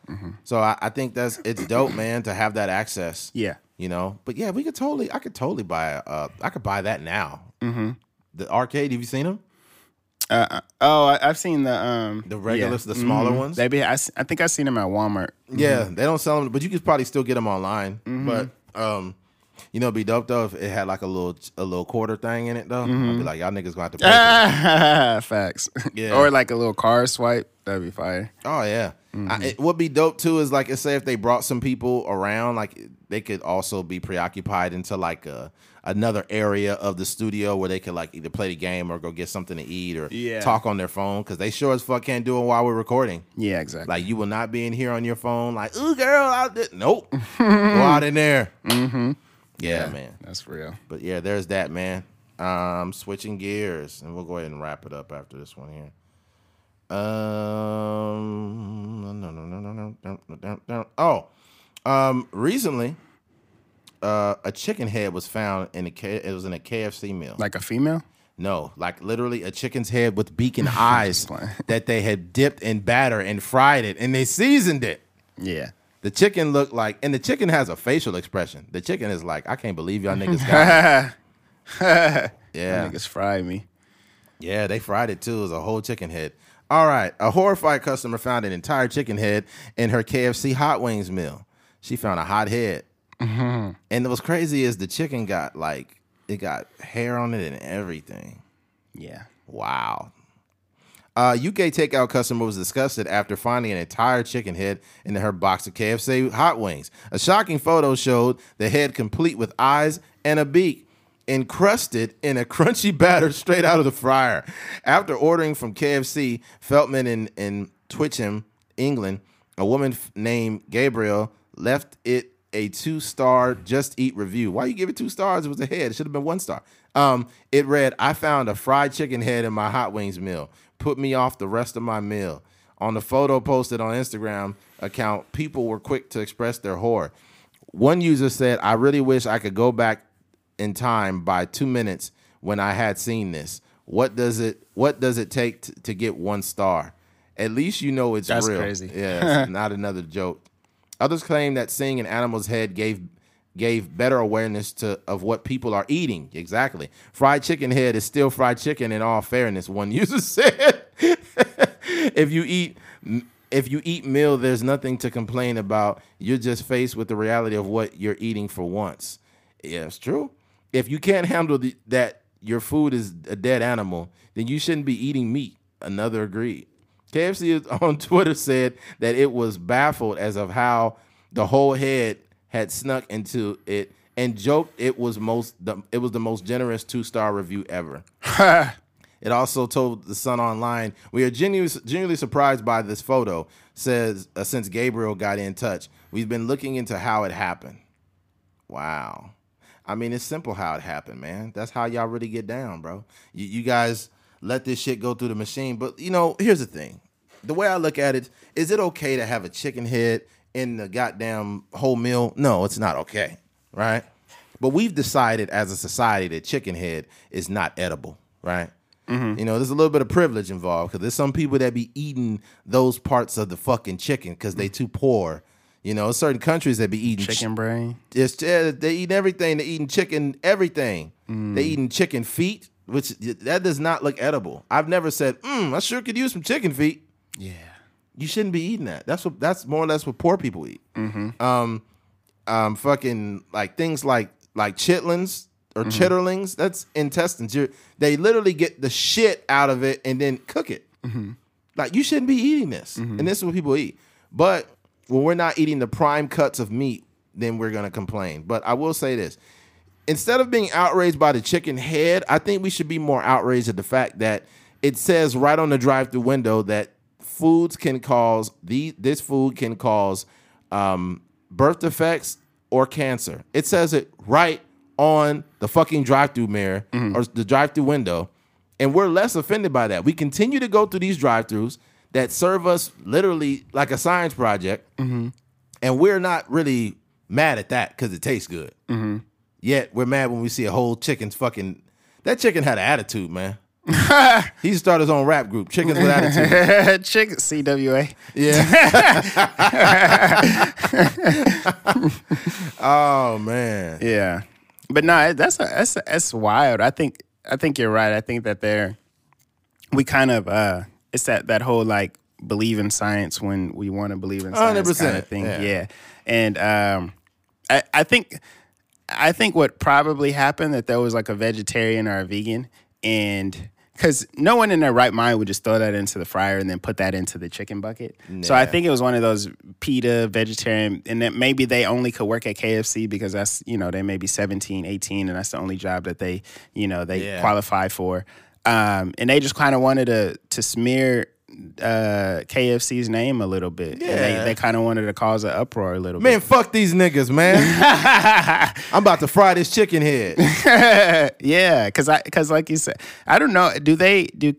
so I, I think that's it's dope, man, to have that access. Yeah. you know. But yeah, we could totally, I could totally buy. Uh, I could buy that now. Mm-hmm. The arcade, have you seen them? Uh, uh, oh, I, I've seen the um The regular- the smaller ones? Maybe I, I think I've seen them at Walmart. Yeah, they don't sell them, but you could probably still get them online. But um, you know, it'd be dope though if it had like a little a little quarter thing in it though. I'd be like, y'all niggas gonna have to pay. [laughs] Facts. Yeah. or like a little car swipe. That'd be fire. Oh yeah. I, it would be dope too. Is like, say if they brought some people around, like they could also be preoccupied into like a another area of the studio where they could like either play the game or go get something to eat or Yeah. talk on their phone because they sure as fuck can't do it while we're recording. Yeah, exactly. Like you will not be in here on your phone. Like, ooh, girl, out there. Nope. [laughs] go out in there. Mm-hmm. Yeah, man. That's real. But yeah, there's that, man. Um, switching gears, and we'll go ahead and wrap it up after this one here. Um, no, no, no, no, no, no, no, no, no. Oh, um, recently, uh, a chicken head was found in a K- it was in a KFC meal. Like a female? no, like literally a chicken's head with beacon [laughs] eyes that they had dipped in batter and fried it, and they seasoned it. Yeah. The chicken looked like, and the chicken has a facial expression. The chicken is like, I can't believe y'all niggas got it. [laughs] yeah. Yeah. Niggas fried me. Yeah, they fried it too. It was a whole chicken head. All right. A horrified customer found an entire chicken head in her KFC hot wings meal. She found a hot head. And what's crazy is the chicken got like, it got hair on it and everything. Yeah. Wow. Uh, UK takeout customer was disgusted after finding an entire chicken head in her box of KFC hot wings. A shocking photo showed the head complete with eyes and a beak, encrusted in a [laughs] crunchy batter straight out of the fryer. After ordering from KFC, Feltman in, in Twitcham, England, a woman named Gabriel left it a two star just eat review. Why you give it two stars? It was a head. It should have been one star. Um, it read, I found a fried chicken head in my hot wings meal. Put me off the rest of my meal. On the photo posted on Instagram account, people were quick to express their horror. One user said, I really wish I could go back in time by two minutes when I had seen this. What does it what does it take t- to get one star? At least you know it's That's real. crazy. Yeah, it's [laughs] not another joke. Others claim that seeing an animal's head gave gave better awareness to of what people are eating. Exactly. Fried chicken head is still fried chicken in all fairness, one [laughs] user said. [laughs] if you eat if you eat meal, there's nothing to complain about. You're just faced with the reality of what you're eating for once. Yeah, it's true. If you can't handle the, that your food is a dead animal, then you shouldn't be eating meat. Another agreed. KFC on Twitter said that it was baffled as of how the whole head had snuck into it and joked it was most the, it was the most generous two star review ever. [laughs] It also told the Sun Online, "We are genuinely, genuinely surprised by this photo." Says uh, since Gabriel got in touch, we've been looking into how it happened. Wow, I mean it's simple how it happened, man. That's how y'all really get down, bro. You, you guys let this shit go through the machine, but you know, here's the thing: the way I look at it, is it okay to have a chicken head in the goddamn whole meal? No, it's not okay, right? But we've decided as a society that chicken head is not edible, right? You know, there's a little bit of privilege involved because there's some people that be eating those parts of the fucking chicken because they too poor. You know, certain countries that be eating Chicken brain. it's, uh, they eat everything. They eating chicken, everything. They eating chicken feet, which that does not look edible. I've never said, mm, I sure could use some chicken feet. Yeah. You shouldn't be eating that. That's what that's more or less what poor people eat. Um, um, fucking like things like like chitlins or chitterlings. That's intestines. You're, they literally get the shit out of it and then cook it. Like you shouldn't be eating this, and this is what people eat. But when we're not eating the prime cuts of meat, then we're gonna complain. But I will say this: instead of being outraged by the chicken head, I think we should be more outraged at the fact that it says right on the drive-through window that foods can cause the this food can cause um, birth defects or cancer. It says it right on the fucking drive-through mirror mm-hmm. or the drive-through window, and we're less offended by that. We continue to go through these drive-throughs that serve us literally like a science project, mm-hmm. and we're not really mad at that because it tastes good. Mm-hmm. Yet we're mad when we see a whole chicken's fucking. That chicken had an attitude, man. [laughs] he started his own rap group, Chickens with Attitude. [laughs] Chicken CWA. Yeah. [laughs] oh man. Yeah, but no, that's a, that's a, that's wild. I think I think you're right. I think that they're we kind of uh it's that that whole like believe in science when we want to believe in science kind 100%, of thing. yeah. Yeah, and um, I I think I think what probably happened that there was like a vegetarian or a vegan and. Because no one in their right mind would just throw that into the fryer and then put that into the chicken bucket. So I think it was one of those PETA vegetarian, and that maybe they only could work at KFC because that's, you know, they may be 17, 18, and that's the only job that they, you know, they Yeah. qualify for. Um, and they just kind of wanted to to smear uh, KFC's name a little bit. And Yeah. they, they kind of wanted to cause an uproar a little Man, fuck these niggas, man. [laughs] I'm about to fry this chicken head. [laughs] yeah, because I because like you said, I don't know. Do they do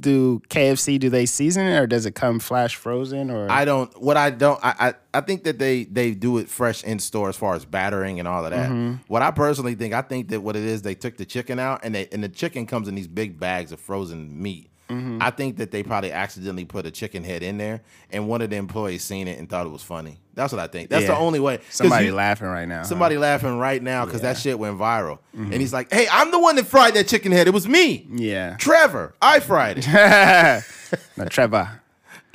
do KFC? Do they season it or does it come flash frozen or? I don't. What I don't. I, I. I think that they they do it fresh in store as far as battering and all of that. Mm-hmm. What I personally think, I think that what it is, they took the chicken out and they and the chicken comes in these big bags of frozen meat. Mm-hmm. I think that they probably accidentally put a chicken head in there, and one of the employees seen it and thought it was funny. That's what I think. That's the only way. Somebody you- laughing right now. huh? Somebody laughing right now because that shit went viral, Mm-hmm. and he's like, "Hey, I'm the one that fried that chicken head. It was me, Yeah. Trevor. I fried it." [laughs] no, Trevor.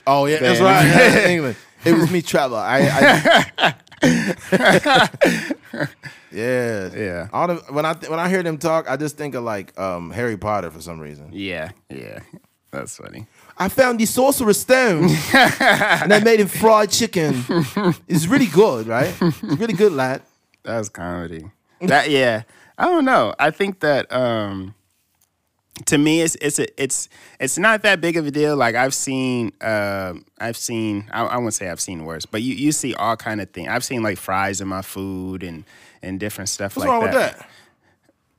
Oh yeah, that's right. Yeah, [laughs] England. It was me, Trevor. I, I [laughs] yeah, Yeah. All the, when I th- when I hear them talk, I just think of like um, Harry Potter for some reason. Yeah, yeah. That's funny. I found the sorcerer's stone [laughs] and I made him fried chicken. It's really good, right? It's really good, lad. That was comedy. That yeah. I don't know. I think that um to me it's it's a, it's it's not that big of a deal. Like I've seen um I've seen I, I won't say I've seen worse, but you, you see all kind of things. I've seen like fries in my food and and different stuff What's like wrong with that?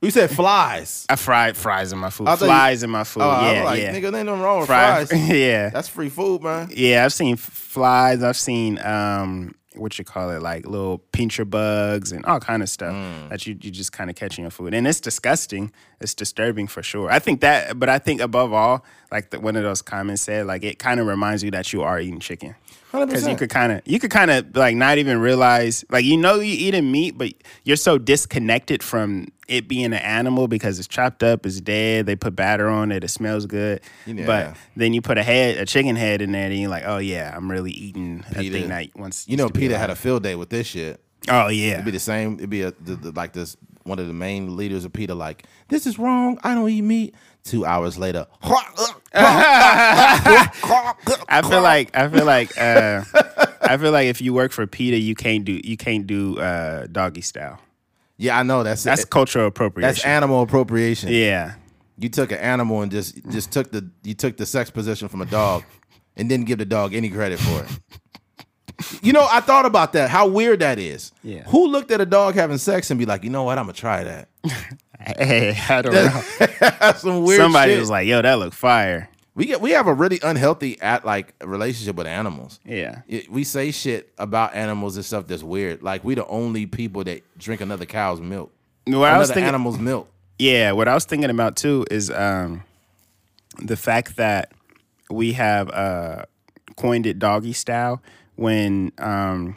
You said flies. I fried fries in my food. Thought you- Flies in my food. Oh, yeah, like, yeah. nigga, there ain't nothing wrong with Fry- fries. [laughs] yeah. That's free food, man. Yeah, I've seen flies. I've seen um, what you call it, like little pincher bugs and all kind of stuff Mm. that you you just kind of catch in your food, and it's disgusting. It's disturbing for sure. I think that, but I think above all, like the, one of those comments said, like it kind of reminds you that you are eating chicken. Because you could kind of, you could kind of like not even realize, like you know you eating meat, but you're so disconnected from it being an animal because it's chopped up, it's dead. They put batter on it, it smells good. Yeah. But then you put a head, a chicken head in there, and you're like, oh yeah, I'm really eating a thing that once. You know, used to be PETA had a field day with this shit. Oh yeah, It'd be the same. It'd be a, the, the, like this. One of the main leaders of PETA, like, this is wrong. I don't eat meat. Two hours later, [laughs] I feel like I feel like uh, I feel like if you work for PETA, you can't do you can't do uh, doggy style. yeah, I know that's That's that's cultural appropriation. that's animal appropriation. yeah. You took an animal and just just took the you took the sex position from a dog, and didn't give the dog any credit for it. You know, I thought about that. How weird that is. Yeah. Who looked at a dog having sex and be like, you know what? I'm gonna try that. [laughs] Hey, I don't. [laughs] Some weird. Somebody shit. was like, "Yo, that look fire." we get we have a really unhealthy at like relationship with animals. Yeah. It- we say shit about animals and stuff that's weird. Like we the only people that drink another cow's milk, What I was another thinking, animal's milk. Yeah, what I was thinking about too is um, the fact that we have uh, coined it doggy style when um,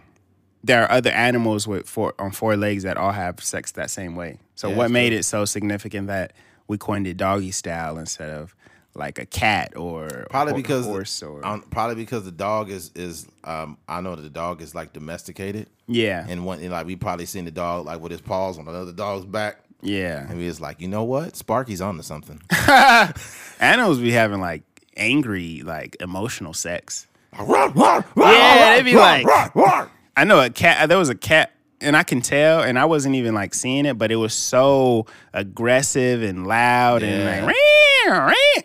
there are other animals with four on four legs that all have sex that same way. So Yeah, what made it so significant that we coined it doggy style instead of like a cat or Probably a because horse or um, probably because the dog is is um, I know that the dog is like domesticated yeah and one and like we probably seen the dog like with his paws on another dog's back yeah and we was like you know what Sparky's on to something. [laughs] animals be having like angry like emotional sex. [laughs] yeah, they be [laughs] like- I know a cat. There was a cat, and I can tell, and I wasn't even like seeing it, but it was so aggressive and loud Yeah. and like,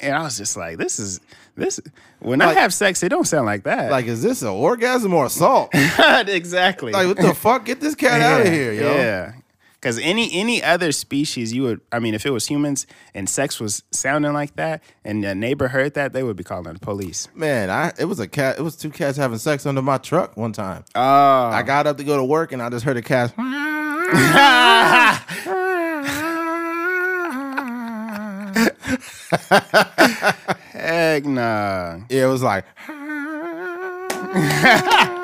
and I was just like, this is this. When I have sex, it don't sound like that. like is this an orgasm or assault? [laughs] exactly. like what the fuck? Get this cat out of here, yo. Yeah. Because any any other species, you would. I mean, if it was humans and sex was sounding like that, and a neighbor heard that, they would be calling the police. Man, I it was a cat. It was two cats having sex under my truck one time. Oh, I got up to go to work and I just heard a cat. [laughs] heck nah. [laughs] Yeah, it was like. [laughs]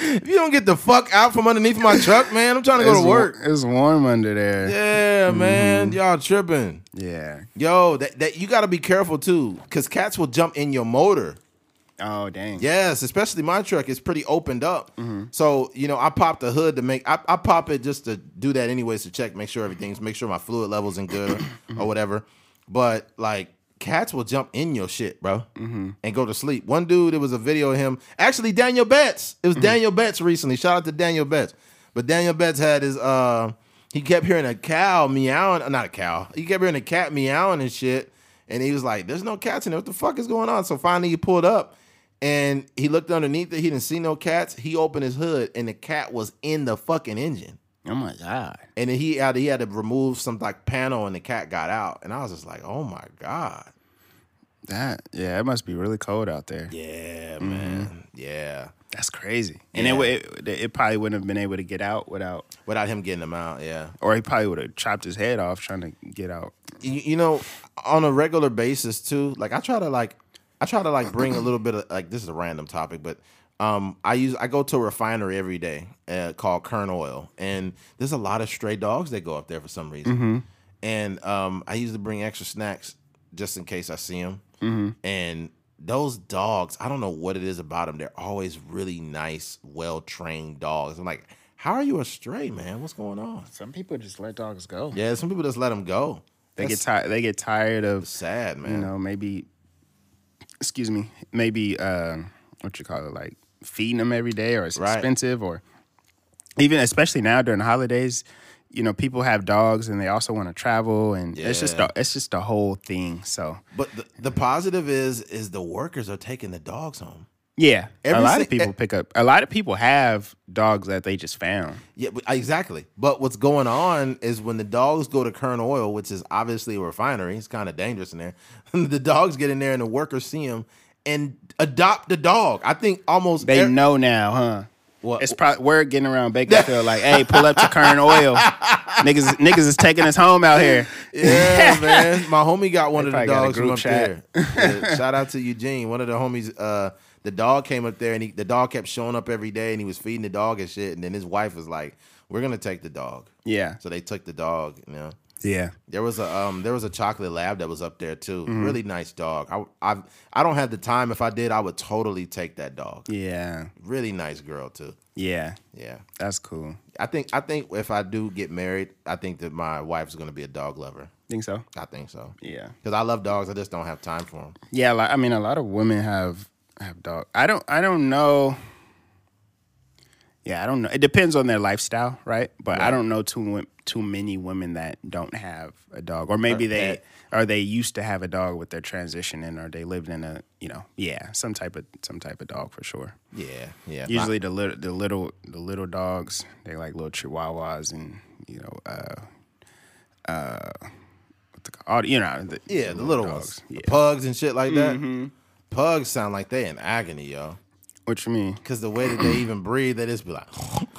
if you don't get the fuck out from underneath my truck, man, I'm trying to go It's to work. wa- It's warm under there. Yeah, man, Mm-hmm. y'all tripping. Yeah. Yo, that, that you got to be careful too, because cats will jump in your motor. Oh dang. Yes, especially my truck is pretty opened up. Mm-hmm. So you know, I pop the hood to make. I, I pop it just to do that anyways to check, make sure everything's, make sure my fluid levels in good or, or whatever. But like cats will jump in your shit, bro, Mm-hmm. and go to sleep. One dude, it was a video of him. Actually, Daniel Betts. It was Daniel Betts recently. Shout out to Daniel Betts. But Daniel Betts had his. uh He kept hearing a cow meowing. Not a cow. He kept hearing a cat meowing and shit. And he was like, "There's no cats in there. What the fuck is going on?" So finally, he pulled up. And he looked underneath it. He didn't see no cats. He opened his hood, and the cat was in the fucking engine. Oh my god. And then he had he had to remove some like panel, and the cat got out. And I was just like, "Oh my god, That yeah, it must be really cold out there. yeah, mm-hmm. man, yeah." That's crazy. And Yeah. it, it it probably wouldn't have been able to get out without, Without him getting them out, yeah. or he probably would have chopped his head off trying to get out. You, you know, on a regular basis too. Like I try to like, I try to like bring a little bit of like this is a random topic, but um, I use I go to a refinery every day uh, called Kern Oil, and there's a lot of stray dogs that go up there for some reason. And um, I usually bring extra snacks just in case I see them. And those dogs, I don't know what it is about them. They're always really nice, well trained dogs. I'm like, how are you a stray man? What's going on? Some people just let dogs go. Yeah, some people just let them go. They get tired. They get tired of Sad man. you know maybe. Excuse me. Maybe uh, what you call it, like feeding them every day, or it's Right. expensive, or even especially now during the holidays. You know, people have dogs and they also want to travel, and it's just a, it's just a whole thing. So But the, the positive is is the workers are taking the dogs home. yeah, Every a lot si- of people pick up. A lot of people have dogs that they just found. Yeah, but- exactly. But what's going on is when the dogs go to Kern Oil, which is obviously a refinery, it's kind of dangerous in there. [laughs] the dogs get in there and the workers see them and adopt the dog. I think almost They know now, huh? What- It's probably word getting around Bakersfield like, hey, pull up to Kern Oil. [laughs] niggas, niggas is taking us home out here. Yeah, man. My homie got one of the dogs from up chat. there. Yeah, shout out to Eugene. One of the homies, uh, the dog came up there and he, the dog kept showing up every day and he was feeding the dog and shit. And then his wife was like, We're gonna take the dog. Yeah, So they took the dog, you know. Yeah, There was a um there was a chocolate lab that was up there too. Mm-hmm. Really nice dog. I I I don't have the time. If I did, I would totally take that dog. yeah, Really nice girl too. yeah. Yeah. That's cool. I think I think if I do get married, I think that my wife's gonna be a dog lover. Think so? I think so. Yeah, Because I love dogs. I just don't have time for them. yeah. Like, I mean, a lot of women have have dog. I don't. I don't know. Yeah, I don't know. It depends on their lifestyle, right? But I don't know too too many women that don't have a dog, or maybe Or they or they used to have a dog with their transition, and or they lived in a you know yeah some type of some type of dog for sure. Yeah, yeah. Usually the little the little the little dogs they like little chihuahuas and you know uh uh what the all you know the, yeah, the little ones, dogs. the Yeah. pugs and shit like that. Pugs sound like they in agony, yo. What you mean? Because the way that they even breathe, they just be like,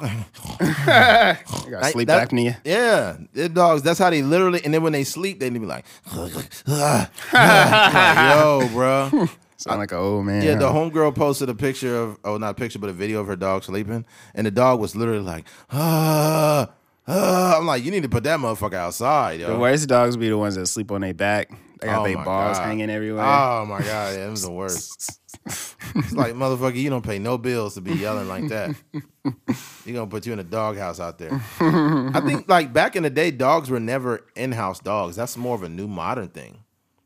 [laughs] You got Like, sleep that- apnea. Yeah, their dogs. That's how they literally. And then when they sleep, they need be like, [laughs] like, "Yo, bro." [laughs] Sound like an old man. Yeah, the homegirl posted a picture of, oh, not a picture, but a video of her dog sleeping, and the dog was literally like, ah, ah. I'm like, you need to put that motherfucker outside, yo. The worst dogs be the ones that sleep on their back. They got Oh their balls God. hanging everywhere. Oh my god, yeah, it was the [laughs] worst. it's like motherfucker, you don't pay no bills to be yelling like that. you gonna put you in a doghouse out there. I think [laughs] like back in the day, dogs were never in-house dogs. That's more of a new modern thing.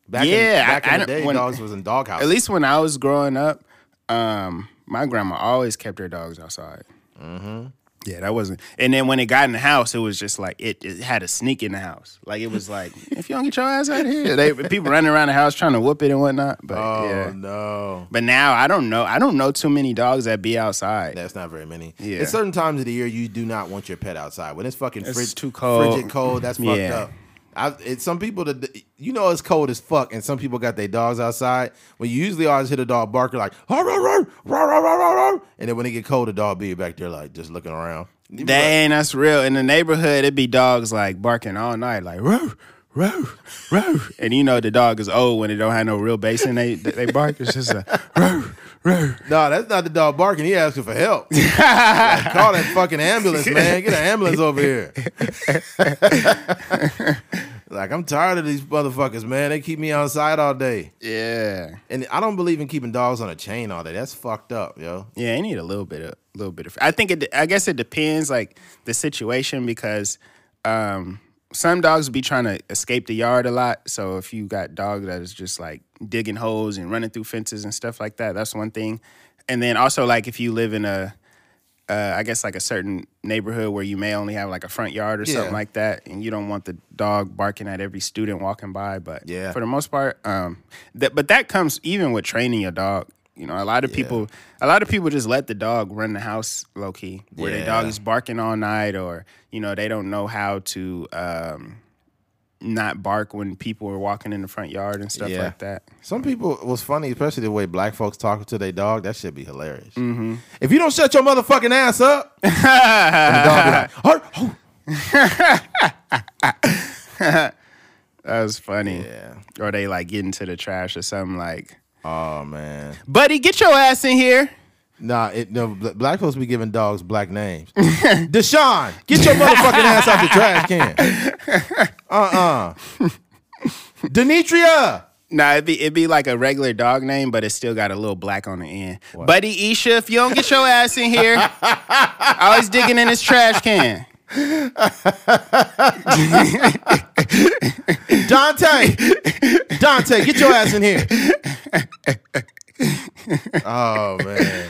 Back Yeah, in, back I- in I the day, when- dogs was in doghouses. At least when I was growing up, um, my grandma always kept her dogs outside. Mm-hmm. Yeah, that wasn't. And then when it got in the house, it was just like it, it had a sneak in the house. Like it was like [laughs] if you don't get your ass out of here, they people running around the house trying to whoop it and whatnot. But oh yeah. no. But now I don't know. I don't know too many dogs that be outside. That's not very many. Yeah. At certain times of the year, you do not want your pet outside. When it's fucking It's frig- too cold. frigid cold, that's fucked Yeah. up. I, some people that you know it's cold as fuck, and some people got their dogs outside. When you usually always hit a dog barking like, "Rah, rah, rah, rah, rah, rah, rah, rah," and then when it get cold, the dog be back there like just looking around. Be like, Dang, that's real. In the neighborhood, it'd be dogs like barking all night, like row, row, row. And you know the dog is old when it don't have no real bass in they they bark. It's just a row, No, that's not the dog barking. He asking for help. [laughs] Like, call that fucking ambulance, man. Get an ambulance over here. [laughs] like I'm tired of these motherfuckers, man. They keep me outside all day. Yeah, And I don't believe in keeping dogs on a chain all day. That's fucked up, yo. yeah. You need a little bit of little bit of. I think it. I guess it depends, like the situation, because um, some dogs be trying to escape the yard a lot. So if you got dog that is just like digging holes and running through fences and stuff like that, that's one thing. And then also like if you live in a uh, I guess like a certain neighborhood where you may only have like a front yard or Yeah. something like that, and you don't want the dog barking at every student walking by. But Yeah. for the most part, um, that but that comes even with training your dog. You know, a lot of people, a lot of people just let the dog run the house low key, where the dog is barking all night, or you know they don't know how to um, not bark when people are walking in the front yard and stuff Yeah. like that. Some people it was funny, especially the way black folks talk to their dog. That should be hilarious. Mm-hmm. If you don't shut your motherfucking ass up, [laughs] and the dog be like, "Arr, [laughs] oh." That was funny. yeah. Or they like get into the trash or something like, Oh man, buddy, get your ass in here. nah. It, no, black folks be giving dogs black names. [laughs] Deshaun, get your motherfucking ass out the trash can. [laughs] Uh uh Denitria. Nah, it'd be it'd be like a regular dog name, but it still got a little black on the end. Buddy Isha, if you don't get your ass in here, [laughs] always digging in his trash can. Dante, Dante, get your ass in here. [laughs] oh man,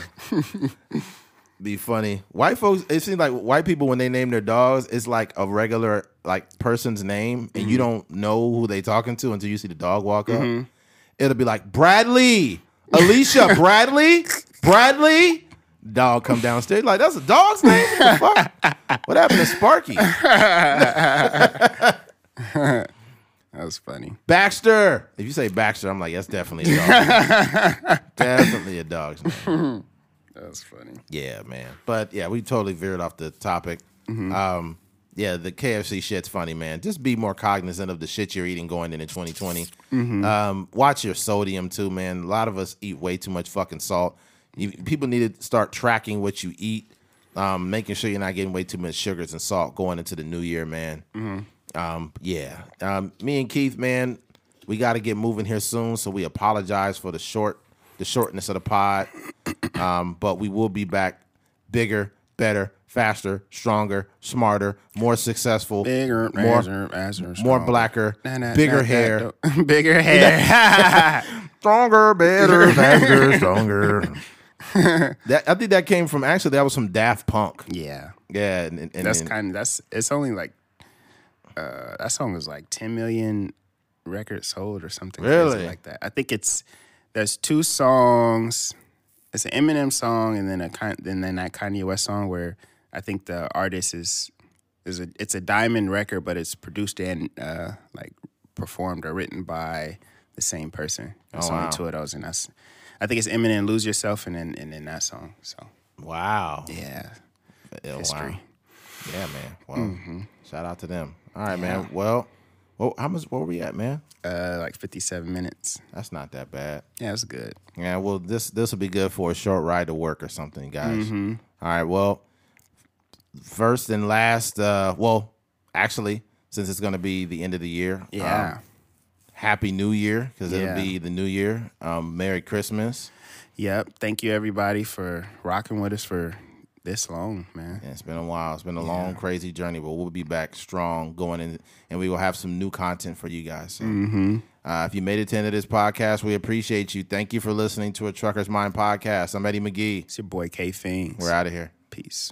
be funny. White folks, it seems like white people when they name their dogs, it's like a regular like person's name, and you mm-hmm. don't know who they talking to until you see the dog walk up. Mm-hmm. It'll be like Bradley, Alicia, [laughs] Bradley, Bradley. Dog come downstairs like that's a dog's name. What, the [laughs] fuck? what happened to Sparky? [laughs] That was funny. Baxter. If you say Baxter, I'm like, that's definitely a dog. definitely a dog's name. That was funny. Yeah, man. But yeah, we totally veered off the topic. Um, yeah, the KFC shit's funny, man. Just be more cognizant of the shit you're eating going into 2020. Um, watch your sodium too, man. A lot of us eat way too much fucking salt. You, people need to start tracking what you eat, um, making sure you're not getting way too much sugars and salt going into the new year, man. Um, yeah. Um, me and Keith, man, we got to get moving here soon. So we apologize for the short, the shortness of the pod. Um, but we will be back bigger, better, faster, stronger, smarter, more successful, Bigger, more, faster, faster, more blacker, Nah, nah, bigger nah, nah, hair, [laughs] bigger [laughs] hair. stronger, better, faster, stronger. [laughs] that I think that came from actually that was from Daft Punk. yeah, Yeah, and, and, that's kind of that's. It's only like uh, that song was like 10 million records sold or something crazy Really? like that. I think it's there's two songs. It's an Eminem song and then a and then that Kanye West song where I think the artist is is a it's a diamond record, but it's produced and uh, like performed or written by the same person. There's Oh, only wow. two of those, and that's I think it's Eminem "Lose Yourself" and then and then that song. So wow, yeah, Yeah, history. wow. Yeah, man. Well, shout out to them. All right, man. Well, well, how much? Where were we at, man? Uh, like 57 minutes. That's not that bad. Yeah, it's good. Yeah, well, this this will be good for a short ride to work or something, guys. Mm-hmm. All right, well, first and last, uh, well, actually, since it's going to be the end of the year, Yeah. um, happy New Year because Yeah. it'll be the New Year. Um, Merry Christmas. Yep. Thank you everybody for rocking with us for this long, man. Yeah, it's been a while. It's been a long, crazy journey, but we'll be back strong going in, and we will have some new content for you guys. So, uh, if you made it to end of this podcast, we appreciate you. Thank you for listening to a Trucker's Mind podcast. I'm Eddie McGee. It's your boy K Fingers. We're out of here. Peace.